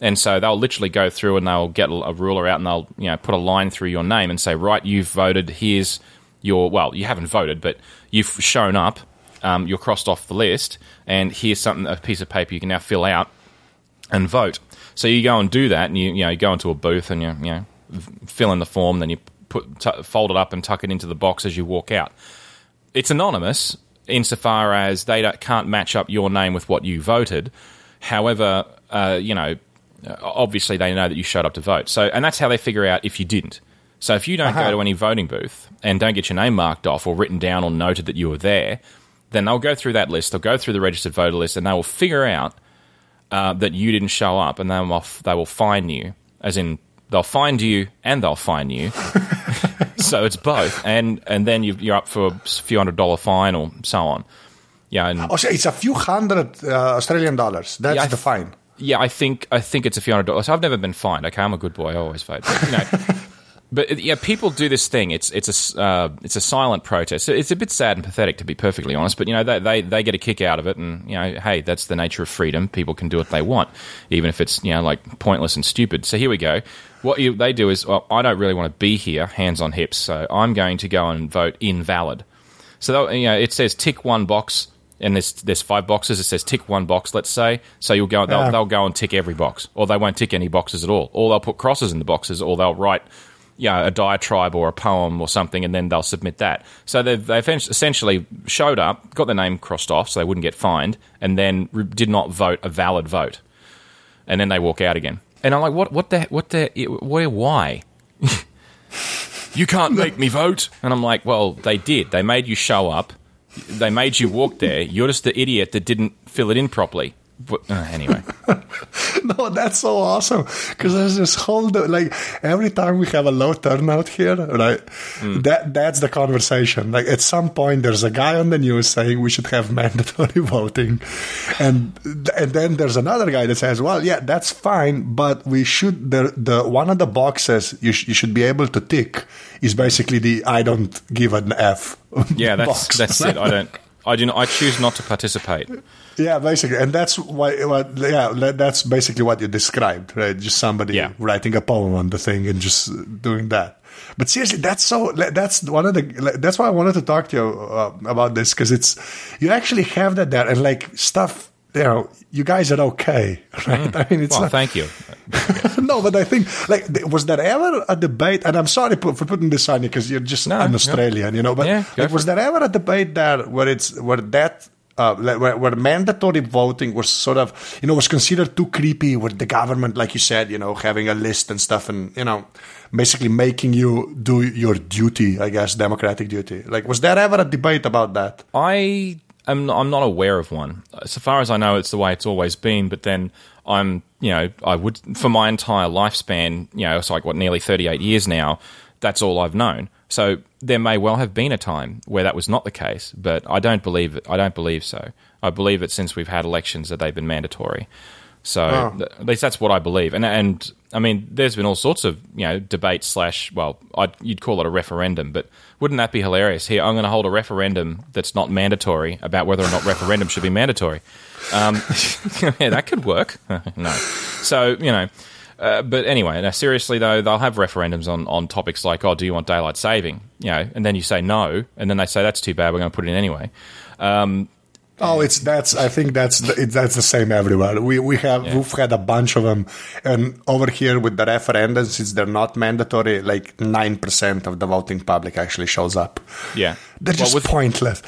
And so they'll literally go through and they'll get a ruler out and they'll you know put a line through your name and say, right, you've voted. Here's your well, you haven't voted, but you've shown up. Um, you're crossed off the list, and here's something a piece of paper you can now fill out and vote. So you go and do that, and you you know you go into a booth and you you know fill in the form, then you put t- fold it up and tuck it into the box as you walk out. It's anonymous insofar as they can't match up your name with what you voted. However, uh, you know, obviously they know that you showed up to vote. So, and that's how they figure out if you didn't. So, if you don't uh-huh. go to any voting booth and don't get your name marked off or written down or noted that you were there, then they'll go through that list. They'll go through the registered voter list, and they will figure out uh, that you didn't show up, and they will they will fine you, as in they'll find you and they'll fine you. so it's both, and and then you are up for a few hundred dollar fine or so on. Yeah, and oh, so it's a few hundred uh, Australian dollars. That's yeah, the fine. Yeah, I think I think it's a few hundred dollars. I've never been fined. Okay, I'm a good boy. I always vote. But, you know, but yeah, people do this thing. It's it's a uh, it's a silent protest. It's a bit sad and pathetic, to be perfectly honest. But you know, they, they they get a kick out of it, and you know, hey, that's the nature of freedom. People can do what they want, even if it's you know like pointless and stupid. So here we go. What you, they do is, well, I don't really want to be here, hands on hips, so I'm going to go and vote invalid. So you know, it says tick one box and there's there's five boxes. It says tick one box, let's say. So you'll go, they'll, yeah. they'll go and tick every box, or they won't tick any boxes at all, or they'll put crosses in the boxes, or they'll write you know, a diatribe or a poem or something, and then they'll submit that. So they've, they've essentially showed up, got their name crossed off so they wouldn't get fined, and then did not vote a valid vote. And then they walk out again. And I'm like, what, what the, what the, where, why? you can't make me vote. And I'm like, well, they did. They made you show up. They made you walk there. You're just the idiot that didn't fill it in properly. But, uh, anyway. no, that's so awesome because there's this whole like every time we have a low turnout here, right? Mm. That that's the conversation. Like at some point, there's a guy on the news saying we should have mandatory voting, and and then there's another guy that says, well, yeah, that's fine, but we should the the one of the boxes you sh- you should be able to tick is basically the I don't give an F. Yeah, that's box. that's it. I don't. I do not. I choose not to participate. Yeah, basically, and that's why. What, yeah, that's basically what you described, right? Just somebody yeah. writing a poem on the thing and just doing that. But seriously, that's so. That's one of the. That's why I wanted to talk to you uh, about this because it's you actually have that there and like stuff. You know, you guys are okay, right? Mm. I mean, it's well, not, thank you. no, but I think like was there ever a debate? And I'm sorry for putting this on you because you're just no, an Australian, you know. But yeah, like, was there ever a debate there where it's where that uh, where, where, mandatory voting was sort of, you know, was considered too creepy with the government, like you said, you know, having a list and stuff and, you know, basically making you do your duty, I guess, democratic duty. Like, was there ever a debate about that? I am I'm not aware of one. So far as I know, it's the way it's always been, but then I'm, you know, I would, for my entire lifespan, you know, it's like, what, nearly 38 years now, that's all I've known. So there may well have been a time where that was not the case, but I don't believe. I don't believe so. I believe that since we've had elections that they've been mandatory. So oh. th- at least that's what I believe. And and I mean, there's been all sorts of you know debate slash well, I'd, you'd call it a referendum, but wouldn't that be hilarious? Here, I'm going to hold a referendum that's not mandatory about whether or not referendum should be mandatory. Um, yeah, that could work. no, so you know. Uh, but anyway, now seriously though, they'll have referendums on, on topics like, oh, do you want daylight saving? You know, and then you say no, and then they say that's too bad, we're going to put it in anyway. Um, Oh, it's that's. I think that's the, that's the same everywhere. We we have yeah. we've had a bunch of them, and over here with the referendums, since they're not mandatory, like nine percent of the voting public actually shows up. Yeah, they're well, just with, pointless.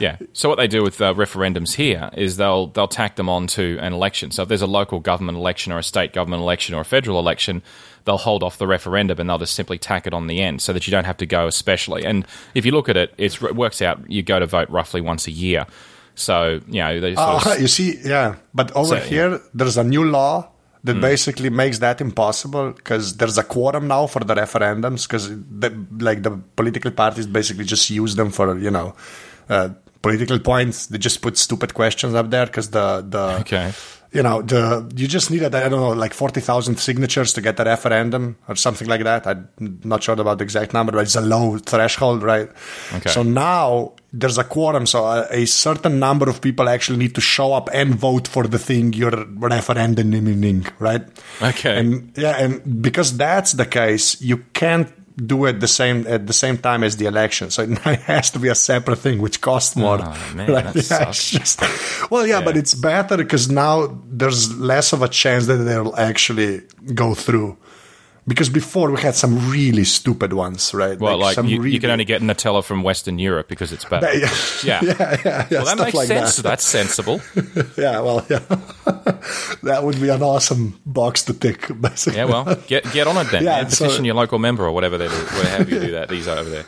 Yeah. So what they do with uh, referendums here is they'll they'll tack them onto an election. So if there's a local government election or a state government election or a federal election, they'll hold off the referendum and they'll just simply tack it on the end so that you don't have to go especially. And if you look at it, it works out. You go to vote roughly once a year. So you know, they uh, of, you see, yeah. But over so, here, yeah. there's a new law that mm. basically makes that impossible because there's a quorum now for the referendums because like the political parties basically just use them for you know uh, political points. They just put stupid questions up there because the the okay you know, the you just needed I don't know like forty thousand signatures to get the referendum or something like that. I'm not sure about the exact number, but it's a low threshold, right? Okay. So now there's a quorum, so a, a certain number of people actually need to show up and vote for the thing you're referenduming, right? Okay. And yeah, and because that's the case, you can't do it the same at the same time as the election. So it has to be a separate thing, which costs more. Oh, man, that Yeah, sucks. just- well, yeah, but it's better because now there's less of a chance that they'll actually go through. Because before we had some really stupid ones, right? Well, like, some you, you can only get Nutella from Western Europe because it's better. Yeah, Yeah. yeah, yeah, yeah, Well, that makes like sense. that. That's sensible. Yeah, well, yeah, that would be an awesome box to tick. Basically. Yeah, well, get get on it then. Yeah. Petition so- your local member or whatever they do, wherever you do that. These are over there.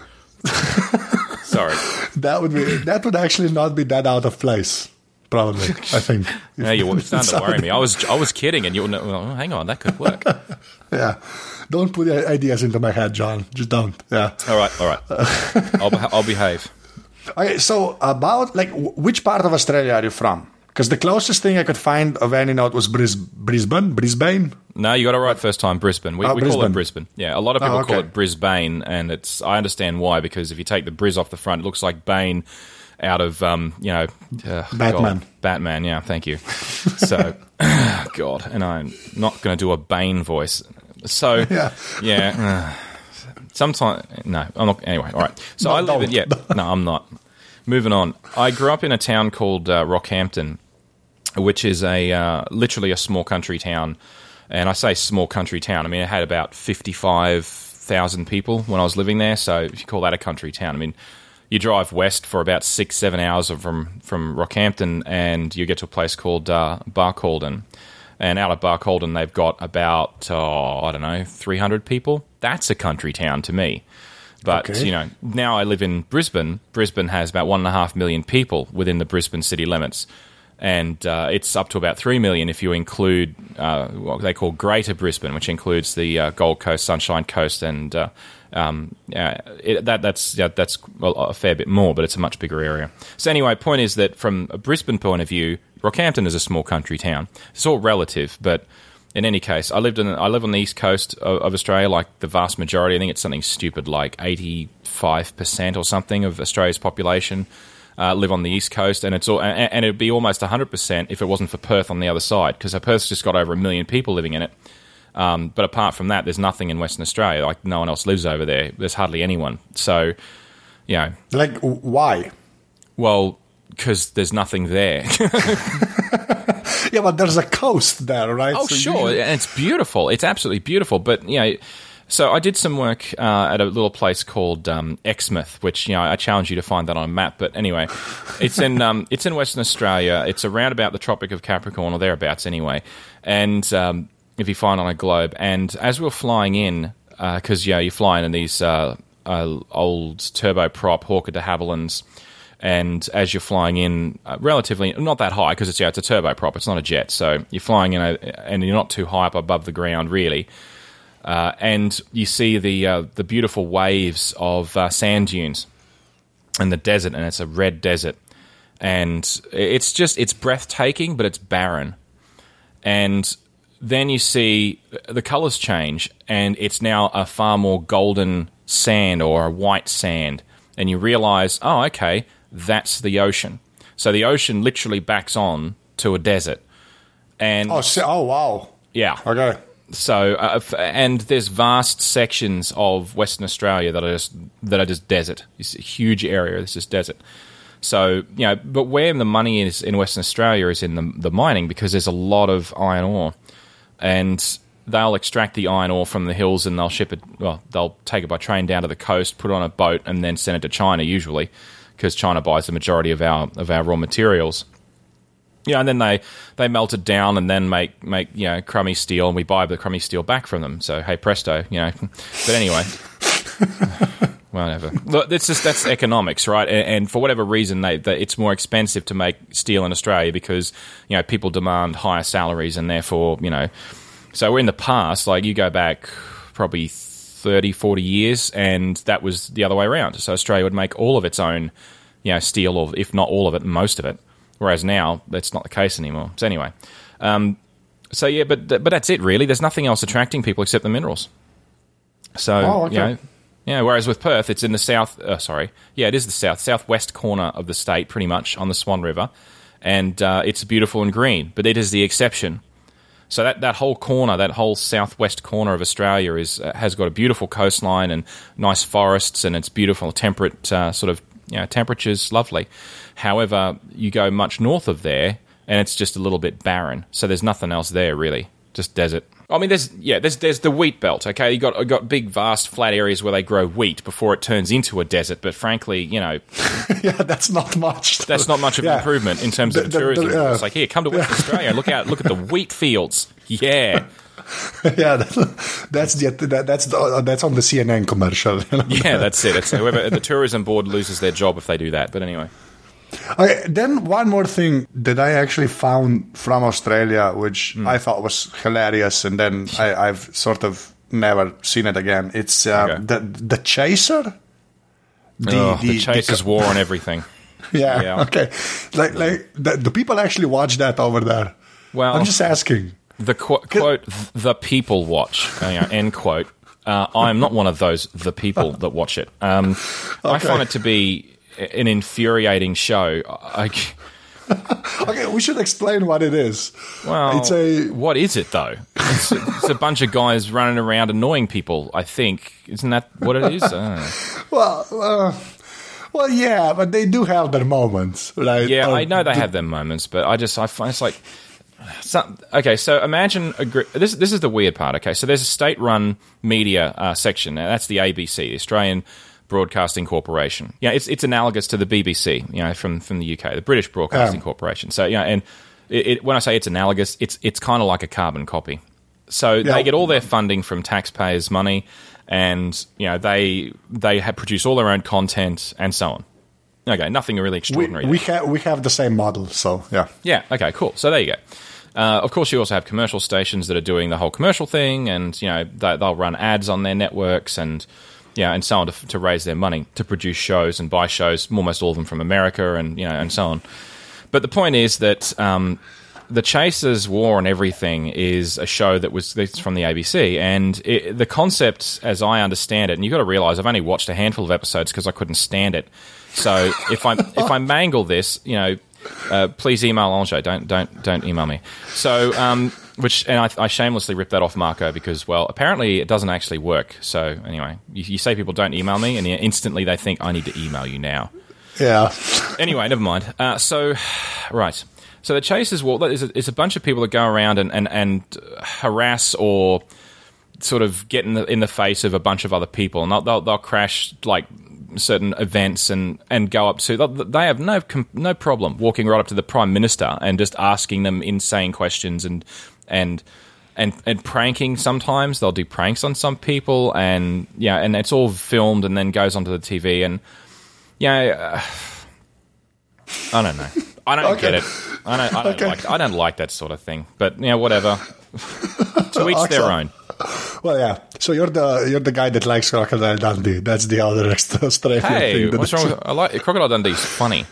Sorry. that would be that would actually not be that out of place. Probably, I think. Yeah, you're starting to worry me. I was I was kidding, and you were well, oh, hang on, that could work. Yeah, don't put ideas into my head, John. Just don't. Yeah. All right, all right. I'll I'll behave. Okay, so about like w- which part of Australia are you from? Because the closest thing I could find of any note was Bris- Brisbane. Brisbane. No, you got it right first time. Brisbane. We, Oh, we call it Brisbane. Yeah, a lot of oh, people Oh, call it Brisbane, and it's I understand why because if you take the Bris off the front, it looks like Bane out of um, you know uh, Batman. God, Batman. Yeah, thank you. So, God, and I'm not going to do a Bane voice. So Yeah. yeah. uh, Sometimes no, I'm not. Anyway, all right. So No, I live in yeah. No, I'm not. Moving on. I grew up in a town called uh, Rockhampton, which is a uh, literally a small country town. And I say small country town. I mean, it had about fifty-five thousand people when I was living there. So if you call that a country town, I mean, you drive west for about six, seven hours from from Rockhampton, and you get to a place called uh, Barcaldine. And out of Barcaldine, they've got about oh, I don't know, three hundred people. That's a country town to me. But Okay. you know, now I live in Brisbane. Brisbane has about one and a half million people within the Brisbane city limits, and uh, it's up to about three million if you include uh, what they call Greater Brisbane, which includes the uh, Gold Coast, Sunshine Coast, and uh, um, it, that that's yeah, that's a fair bit more, but it's a much bigger area. So anyway, point is that from a Brisbane point of view, Rockhampton is a small country town. It's all relative, but in any case, I lived in I live on the east coast of, of Australia. Like the vast majority, I think it's something stupid like eighty five percent or something of Australia's population uh, live on the east coast, and it's all and, and it'd be almost hundred percent if it wasn't for Perth on the other side because Perth's just got over a million people living in it. Um, but apart from that, there's nothing in Western Australia. Like no one else lives over there. There's hardly anyone. So, you know, Like why? well, because there's nothing there. Yeah, but there's a coast there, right? Oh, So sure, you- and it's beautiful. It's absolutely beautiful. But you know, so I did some work uh, at a little place called um, Exmouth, which you know I challenge you to find that on a map. But anyway, it's in um, it's in Western Australia. It's around about the Tropic of Capricorn or thereabouts, anyway. And um, if you find on a globe, and as we were flying in, because yeah, you're flying in these uh, uh, old turboprop Hawker de Havillands. And as you're flying in uh, relatively not that high because it's yeah, it's a turboprop it's not a jet. So you're flying in a, and you're not too high up above the ground really. Uh, and you see the uh, the beautiful waves of uh, sand dunes and the desert and it's a red desert. And it's just it's breathtaking but it's barren. And then you see the colors change and it's now a far more golden sand or a white sand and you realize oh okay that's the ocean so the ocean literally backs on to a desert and Oh, so, oh wow. yeah Okay. so uh, f- and there's vast sections of Western Australia that are just that are just desert. It's a huge area. It's just desert. So you know, but where the money is in Western Australia is in the the mining because there's a lot of iron ore, and they'll extract the iron ore from the hills and they'll ship it. Well, they'll take it by train down to the coast, put it on a boat, and then send it to China usually, because China buys the majority of our of our raw materials. Yeah, and then they, they melt it down and then make, make you know crummy steel, and we buy the crummy steel back from them. So hey presto, you know. But anyway, whatever. Look, that's just that's economics, right? And, and for whatever reason, they, they it's more expensive to make steel in Australia because you know people demand higher salaries, and therefore you know. So we're in the past, like you go back probably 30, 40 years, and that was the other way around. So Australia would make all of its own, you know, steel, or if not all of it, most of it. Whereas now, that's not the case anymore. So anyway, Um, so yeah, but but that's it really. There's nothing else attracting people except the minerals. So Oh, okay. you know, yeah. Whereas with Perth, it's in the south. Uh, sorry, yeah, it is the south southwest corner of the state, pretty much on the Swan River, and uh, it's beautiful and green. But it is the exception. So that, that whole corner, that whole southwest corner of Australia, is uh, has got a beautiful coastline and nice forests, and it's beautiful, temperate uh, sort of you know, temperatures, lovely. However, you go much north of there, and it's just a little bit barren. So there's nothing else there really, just desert. I mean, there's yeah, there's there's the wheat belt. Okay, you got you got big, vast, flat areas where they grow wheat before it turns into a desert. But frankly, you know, yeah, that's not much. that's not much of an Yeah. improvement in terms of The- the- tourism. the- yeah. It's like here, come to West Australia, look out, look at the wheat fields. Yeah. yeah, that's the that, that's the, uh, that's on the CNN commercial. Yeah, that's it. It's whoever the tourism board loses their job if they do that. But anyway, Okay, then one more thing that I actually found from Australia, which Hmm. I thought was hilarious, and then I, I've sort of never seen it again. It's uh, Okay. the the chaser. the, the, Chasers war on everything. yeah, yeah. Okay. Like like the, the people actually watch that over there. Well- I'm just asking. The qu- quote, "the people watch," you know, end quote. Uh, I'm not one of those the people that watch it. Um, I find it to be an infuriating show. I, Okay, we should explain what it is. well, it's a what is it though? It's, it's a bunch of guys running around annoying people. I think isn't that what it is? Well, uh, well, yeah, but they do have their moments, right? Yeah, Uh, I know they have their moments, but I just I find it's like. Some, okay, so imagine a gr- this. This is the weird part. Okay, so there's a state-run media uh, section. Now, that's the ABC, the Australian Broadcasting Corporation. Yeah, it's it's analogous to the BBC. You know, from from the UK, the British Broadcasting Yeah. Corporation. So yeah, and it, it, when I say it's analogous, it's it's kind of like a carbon copy. So Yeah. they get all their funding from taxpayers' money, and you know they they have produce all their own content and so on. Okay, nothing really extraordinary. we there. have we have the same model, so yeah. Yeah. Okay. Cool. So there you go. Uh, of course, you also have commercial stations that are doing the whole commercial thing, and you know they, they'll run ads on their networks and yeah, and so on to, to raise their money to produce shows and buy shows. Almost all of them from America, and you know, and so on. But the point is that um, the Chasers War on Everything is a show that was from the ABC, and it, the concept, as I understand it, and you've got to realize I've only watched a handful of episodes because I couldn't stand it. So if I if I mangle this, you know, uh, please email Ange. Don't don't don't email me. So um, which and I, I shamelessly ripped that off Marco because well apparently it doesn't actually work. So anyway, you, you say people don't email me, and instantly they think I need to email you now Yeah. anyway, never mind. Uh, so, right. So the Chasers War is a, is a bunch of people that go around and, and, and harass or sort of get in the, in the face of a bunch of other people, and they'll, they'll, they'll crash like certain events and, and go up to. They have no no problem walking right up to the prime minister and just asking them insane questions and and. And, and pranking sometimes they'll do pranks on some people and yeah and it's all filmed and then goes onto the TV and yeah uh, I don't know. I don't Okay. get it. I don't. I don't Okay. like. I don't like that sort of thing. But yeah, whatever. to each their own. Well, yeah. So you're the you're the guy that likes Crocodile Dundee. That's the other extra Australian Hey, thing. what's wrong? With, I like Crocodile Dundee's funny.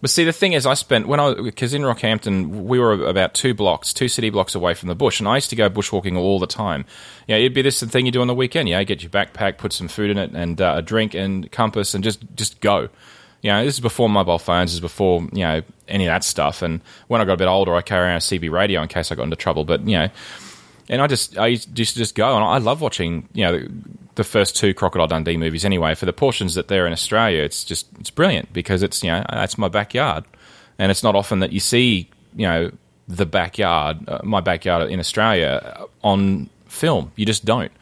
But see, the thing is, I spent when I because in Rockhampton we were about two blocks, two city blocks away from the bush, and I used to go bushwalking all the time. Yeah, you know, it'd be this thing you do on the weekend. Yeah, get your backpack, put some food in it, and uh, a drink and compass, and just just go. You know, this is before mobile phones, this is before you know any of that stuff. And when I got a bit older, I carry around a CB radio in case I got into trouble. But you know, and I just I used to just go, and I love watching you know the first two Crocodile Dundee movies. Anyway, for the portions that they're in Australia, it's just it's brilliant because it's you know that's my backyard, and it's not often that you see you know the backyard, uh, my backyard in Australia uh, on film. You just don't.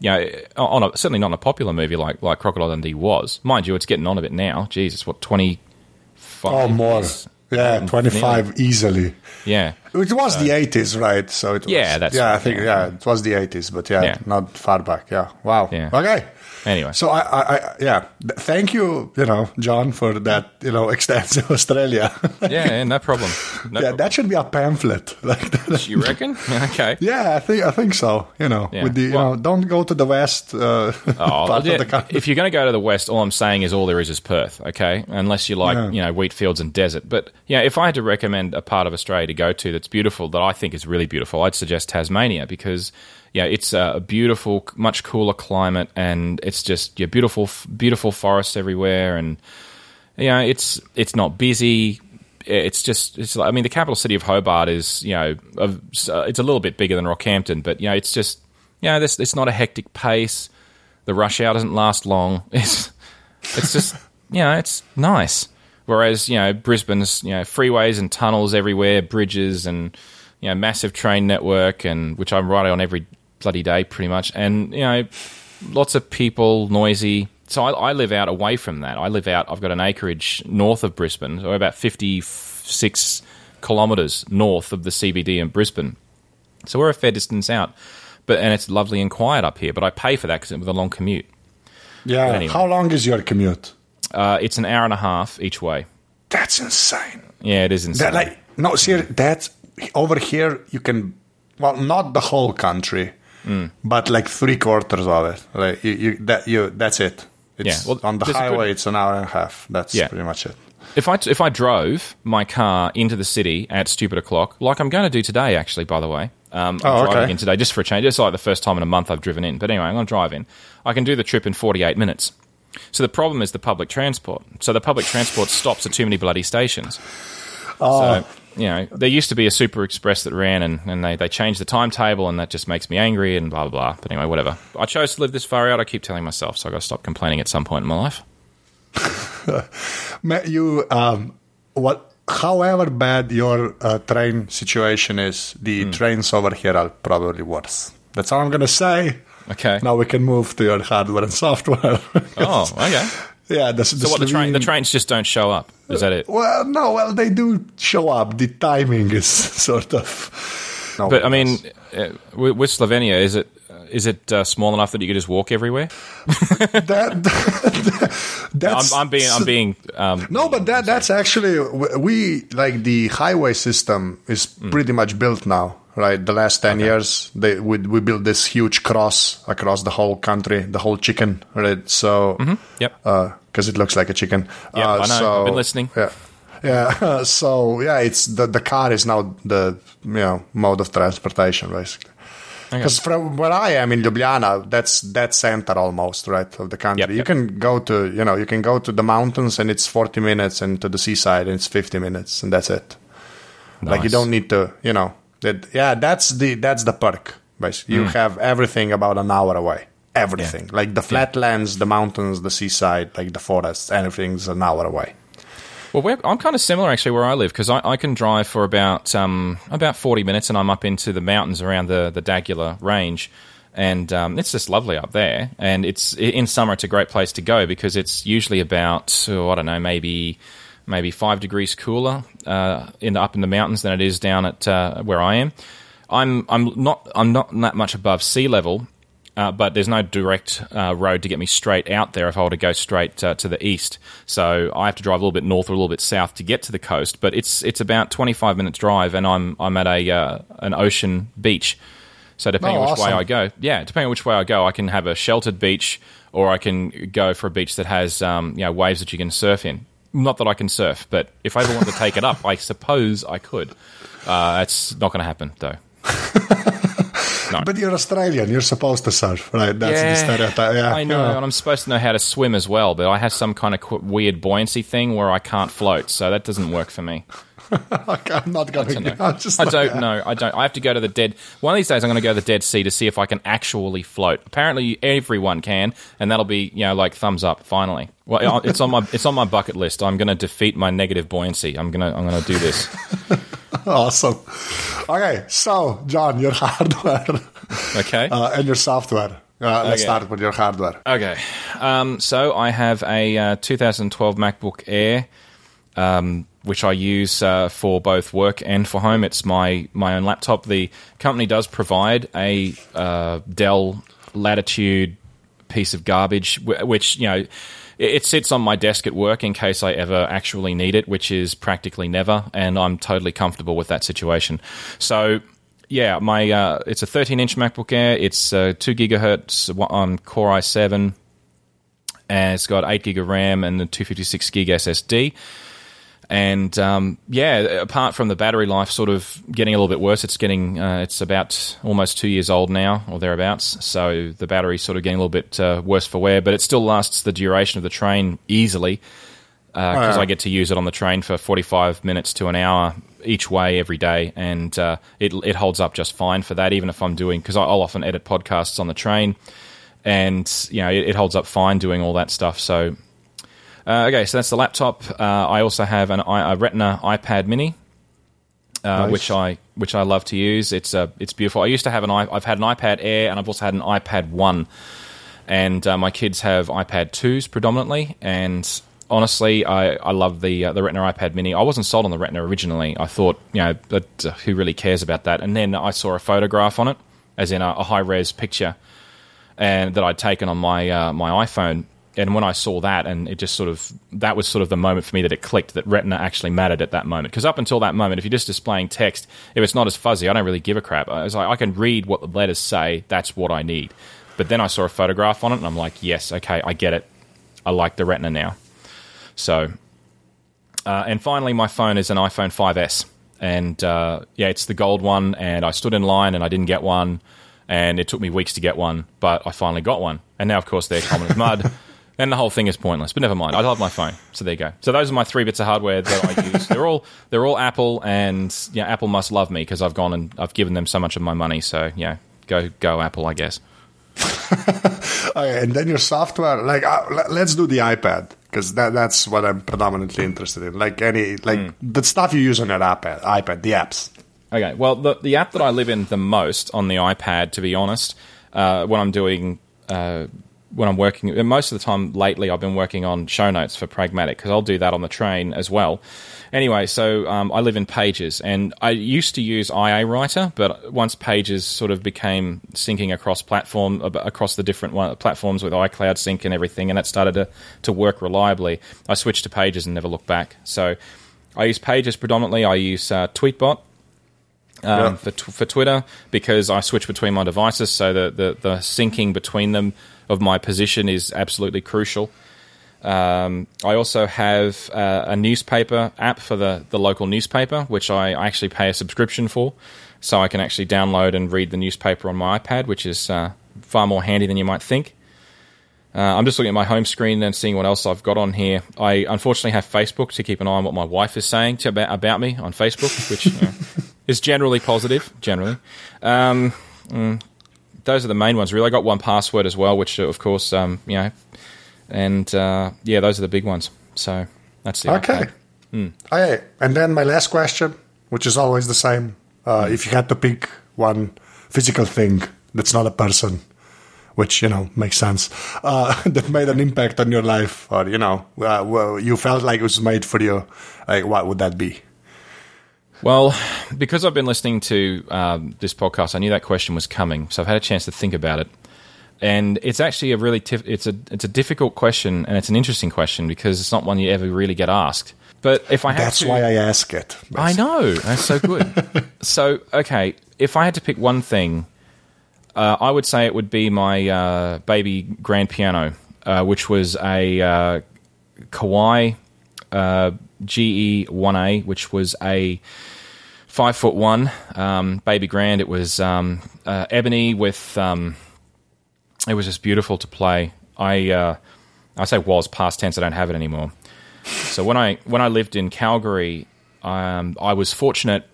You know, on a, certainly not in a popular movie like like Crocodile Dundee was. Mind you, it's getting on a bit now. Jesus, what twenty five? Oh, more. Yeah, um, 25 easily. Yeah. It was the 80s, right? So it was, Yeah, that's yeah. I think yeah. yeah, it was the 80s, but yeah, Yeah. not far back. Yeah, wow. Yeah. Okay. Anyway. So I, I, I yeah, thank you, you know, John, for that, you know, extensive Australia. Yeah, yeah, no problem. No yeah, problem. that should be a pamphlet. Like you reckon? Okay. Yeah, I think I think so. You know, Yeah. with the you Well- know, don't go to the west uh, Oh, part yeah, of the country. if you're going to go to the west, all I'm saying is all there is is Perth, okay? Unless you like, Yeah. you know, wheat fields and desert. But yeah, if I had to recommend a part of Australia to go to, that's beautiful that I think is really beautiful, I'd suggest Tasmania because yeah, it's a beautiful, much cooler climate, and it's just yeah, beautiful, beautiful forests everywhere, and you know, it's it's not busy. It's just it's. I mean, the capital city of Hobart is you know, uh, it's a little bit bigger than Rockhampton, but you know, it's just you know, this it's not a hectic pace. The rush hour doesn't last long. It's it's just you know, it's nice. Whereas you know, Brisbane's you know, freeways and tunnels everywhere, bridges and you know, massive train network, and which I'm riding on every bloody day, pretty much. And you know, lots of people, noisy. So I, I, live out away from that. I live out. I've got an acreage north of Brisbane, so about fifty-six kilometres north of the CBD in Brisbane. So we're a fair distance out, but and it's lovely and quiet up here. But I pay for that because it was a long commute. Yeah. Anyway. How long is your commute? Uh, it's an hour and a half each way. That's insane. Yeah, it is insane. That, like, no, see, that's over here. You can, well, not the whole country, mm. but like three quarters of it. Like you, you that you that's it. It's yeah, well, on the highway. Good, it's an hour and a half. That's yeah. pretty much it. If I if I drove my car into the city at stupid o'clock, like I'm going to do today, actually, by the way, um, I'm oh, driving okay. in today just for a change. It's like the first time in a month I've driven in. But anyway, I'm going to drive in. I can do the trip in 48 minutes. So the problem is the public transport. So the public transport stops at too many bloody stations. Oh. So you know, there used to be a Super Express that ran, and, and they, they changed the timetable, and that just makes me angry, and blah, blah, blah. But anyway, whatever. I chose to live this far out. I keep telling myself, so i got to stop complaining at some point in my life. you, um, what, however bad your uh, train situation is, the mm. trains over here are probably worse. That's all I'm going to say. Okay. Now we can move to your hardware and software. oh, okay. Yeah, the, the so what the, train, the trains just don't show up. Is that it? Well, no. Well, they do show up. The timing is sort of. No, but I mean, uh, with Slovenia, is it is it uh, small enough that you could just walk everywhere? that, that that's I'm, I'm, being I'm being um, no, but that that's actually we like the highway system is mm. pretty much built now right? The last 10 okay. years, they, we, we built this huge cross across the whole country, the whole chicken, right? So, mm-hmm. yep. Because uh, it looks like a chicken. Yeah, uh, I know. So, I've been listening. Yeah. Yeah. so, yeah, it's the, the car is now the, you know, mode of transportation, basically. Because okay. from where I am in Ljubljana, that's that center almost, right, of the country. Yep, you yep. can go to, you know, you can go to the mountains and it's 40 minutes, and to the seaside and it's 50 minutes, and that's it. Nice. Like you don't need to, you know, that yeah, that's the that's the perk. Basically, you mm. have everything about an hour away. Everything, yeah. like the flatlands, yeah. the mountains, the seaside, like the forests, everything's an hour away. Well, I'm kind of similar actually where I live because I, I, can drive for about um, about 40 minutes and I'm up into the mountains around the the D'Aguilar Range, and um, it's just lovely up there. And it's in summer, it's a great place to go because it's usually about oh, I don't know maybe maybe five degrees cooler uh, in the, up in the mountains than it is down at uh, where I am. I'm I'm not I'm not that much above sea level, uh, but there's no direct uh, road to get me straight out there if I were to go straight uh, to the east. So I have to drive a little bit north or a little bit south to get to the coast. But it's it's about 25 minutes drive, and I'm I'm at a uh, an ocean beach. So depending oh, on which way I go, yeah, depending on which way I go, I can have a sheltered beach, or I can go for a beach that has um, you know waves that you can surf in. Not that I can surf, but if I ever want to take it up, I suppose I could. Uh, it's not going to happen, though. no. But you're Australian. You're supposed to surf, right? That's yeah, the stereotype. Yeah, I know, yeah. and I'm supposed to know how to swim as well. But I have some kind of weird buoyancy thing where I can't float, so that doesn't work for me. I'm not going to. I don't, I don't know. I don't. I have to go to the dead. One of these days, I'm going to go to the Dead Sea to see if I can actually float. Apparently, everyone can, and that'll be you know like thumbs up. Finally, well, it's on my it's on my bucket list. I'm going to defeat my negative buoyancy. I'm gonna I'm going to do this. awesome. Okay, so John, your hardware. Okay. Uh, and your software. Uh, let's okay. start with your hardware. Okay. Um, so I have a uh, 2012 MacBook Air. Um, which I use uh, for both work and for home. It's my my own laptop. The company does provide a uh, Dell Latitude piece of garbage, which you know. It sits on my desk at work in case I ever actually need it, which is practically never, and I'm totally comfortable with that situation. So, yeah, my uh, it's a 13 inch MacBook Air. It's uh, two gigahertz on Core i7, and it's got eight gig of RAM and the 256 gig SSD And um, yeah, apart from the battery life sort of getting a little bit worse, it's getting uh, it's about almost two years old now or thereabouts. So the battery's sort of getting a little bit uh, worse for wear, but it still lasts the duration of the train easily because Oh, yeah. I get to use it on the train for 45 minutes to an hour each way every day, and uh, it it holds up just fine for that. Even if I'm doing because I'll often edit podcasts on the train, and you know it, it holds up fine doing all that stuff. So uh, okay, so that's the laptop. Uh, I also have an i- a Retina iPad Mini, uh, Nice. which I which I love to use. It's uh, it's beautiful. I used to have an i I've had an iPad Air, and I've also had an iPad One, and uh, my kids have iPad twos predominantly. And honestly, I, I love the uh, the Retina iPad Mini. I wasn't sold on the Retina originally. I thought, you know, but uh, who really cares about that? And then I saw a photograph on it, as in a, a high res picture, and that I'd taken on my uh, my iPhone. And when I saw that, and it just sort of that was sort of the moment for me that it clicked that Retina actually mattered at that moment. Because up until that moment, if you're just displaying text, if it's not as fuzzy, I don't really give a crap. I was like, I can read what the letters say. That's what I need. But then I saw a photograph on it, and I'm like, yes, okay, I get it. I like the Retina now. So, uh, and finally, my phone is an iPhone 5S, and uh, yeah, it's the gold one. And I stood in line, and I didn't get one, and it took me weeks to get one, but I finally got one. And now, of course, they're common as mud, and the whole thing is pointless. But never mind, I love my phone, so there you go. So those are my three bits of hardware that I use. they're all they're all Apple, and yeah, Apple must love me because I've gone and I've given them so much of my money. So yeah, go go Apple, I guess. Okay, and then your software, like, uh, le- let's do the iPad because that, that's what I'm predominantly interested in. Like any, like Hmm. the stuff you use on your iPad, iPad, the apps. Okay, well, the the app that I live in the most on the iPad, to be honest, uh, when I'm doing uh, when I'm working, most of the time lately, I've been working on show notes for Pragmatic because I'll do that on the train as well. Anyway, so um, I live in Pages, and I used to use IA Writer, but once Pages sort of became syncing across platform across the different one, platforms with iCloud Sync and everything, and that started to to work reliably, I switched to Pages and never looked back. So I use Pages predominantly. I use uh, Tweetbot um, Yeah. for tw- for Twitter because I switch between my devices, so the, the the syncing between them of my position is absolutely crucial. Um, I also have uh, a newspaper app for the, the local newspaper, which I actually pay a subscription for, so I can actually download and read the newspaper on my iPad, which is uh, far more handy than you might think. Uh, I'm just looking at my home screen and seeing what else I've got on here. I unfortunately have Facebook to keep an eye on what my wife is saying to, about, about me on Facebook, which you know, is generally positive. Generally, um, mm, those are the main ones. Really, I got 1Password as well, which of course, um, you know, and uh, yeah, those are the big ones. So that's the Okay. Hmm. Okay, and then my last question, which is always the same. Uh. If you had to pick one physical thing that's not a person, which, you know, makes sense, uh, that made an impact on your life, or, you know, uh, well, you felt like it was made for you, like, what would that be? Well, because I've been listening to um, this podcast, I knew that question was coming, so I've had a chance to think about it. And it's actually a really tif- it's a it's a difficult question, and it's an interesting question because it's not one you ever really get asked. But if I had That's to, why I ask it. I know that's so good. so okay, if I had to pick one thing, uh, I would say it would be my uh, baby grand piano, uh, which was a uh, Kawai uh, GE one A, which was a five foot one um, baby grand. It was um, uh, ebony with. Um, it was just beautiful to play. I I say was past tense. I don't have it anymore. So when I when I lived in Calgary, um, I was fortunate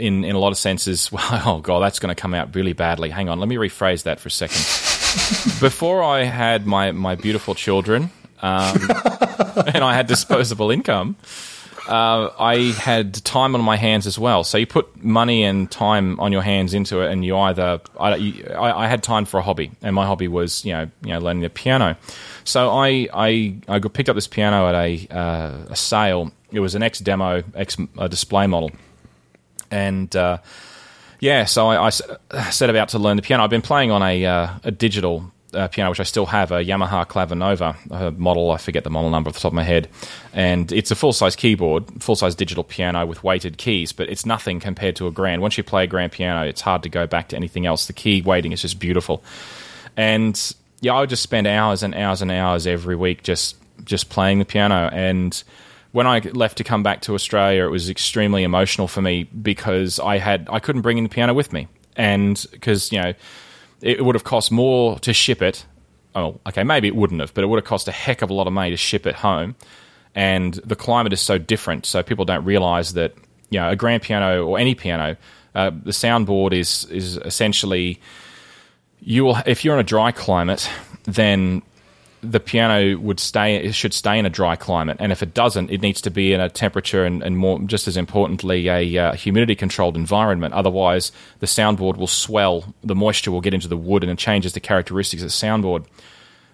in in a lot of senses. Well, oh god, that's going to come out really badly. Hang on, let me rephrase that for a second. Before I had my my beautiful children, um, and I had disposable income. Uh, I had time on my hands as well. So you put money and time on your hands into it, and you either I, I, I had time for a hobby, and my hobby was you know you know learning the piano. So I I, I picked up this piano at a uh, a sale. It was an ex demo, ex uh, display model, and uh, yeah, so I set about to learn the piano. I've been playing on a uh, a digital uh, piano, which I still have, a Yamaha Clavinova a model. I forget the model number off the top of my head, and it's a full size keyboard, full size digital piano with weighted keys. But it's nothing compared to a grand. Once you play a grand piano, it's hard to go back to anything else. The key weighting is just beautiful, and yeah, I would just spend hours and hours and hours every week just just playing the piano and when I left to come back to Australia, it was extremely emotional for me because I had I couldn't bring in the piano with me, and because you know it would have cost more to ship it. Oh, okay, maybe it wouldn't have, but it would have cost a heck of a lot of money to ship it home. And the climate is so different, so people don't realize that you know a grand piano or any piano, uh, the soundboard is is essentially you will if you're in a dry climate, then the piano would stay it should stay in a dry climate, and if it doesn't, it needs to be in a temperature and, and more just as importantly a uh, humidity controlled environment. Otherwise, the soundboard will swell, the moisture will get into the wood, and it changes the characteristics of the soundboard.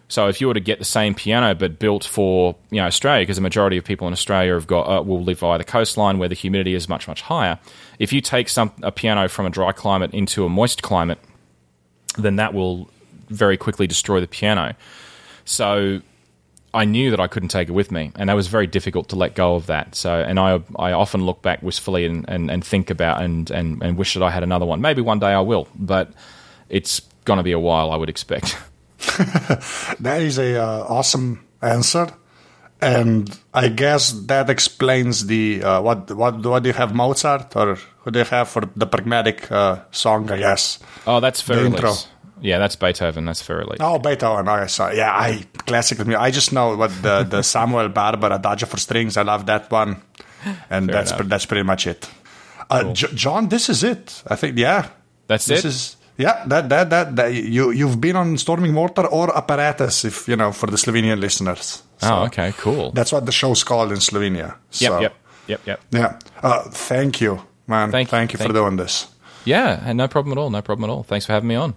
So if you were to get the same piano but built for you know Australia, because the majority of people in Australia have got uh, will live by the coastline where the humidity is much much higher. If you take some a piano from a dry climate into a moist climate, then that will very quickly destroy the piano. So I knew that I couldn't take it with me, and that was very difficult to let go of that. So, and I I often look back wistfully and, and, and think about and, and, and wish that I had another one. Maybe one day I will, but it's going to be a while, I would expect. that is a uh, awesome answer, and I guess that explains the uh, what what what do you have Mozart or who do you have for the pragmatic uh, song? I guess. Oh, that's Für Elise. Yeah, that's Beethoven. That's Für Elise. Oh, Beethoven. Okay, so yeah, I classical music. I just know what the the Samuel Barber Adagio for strings. I love that one, and Fair that's enough. that's pretty much it. Uh, cool. J- John, this is it. I think yeah, that's this it. Is, yeah, that, that that that you you've been on Storming Mortar or Apparatus, if you know for the Slovenian listeners. So oh, okay, cool. That's what the show's called in Slovenia. So, yep, yep, yep, yep. Yeah. Uh, thank you, man. Thank, thank you, thank for doing this. Yeah, and no problem at all. No problem at all. Thanks for having me on.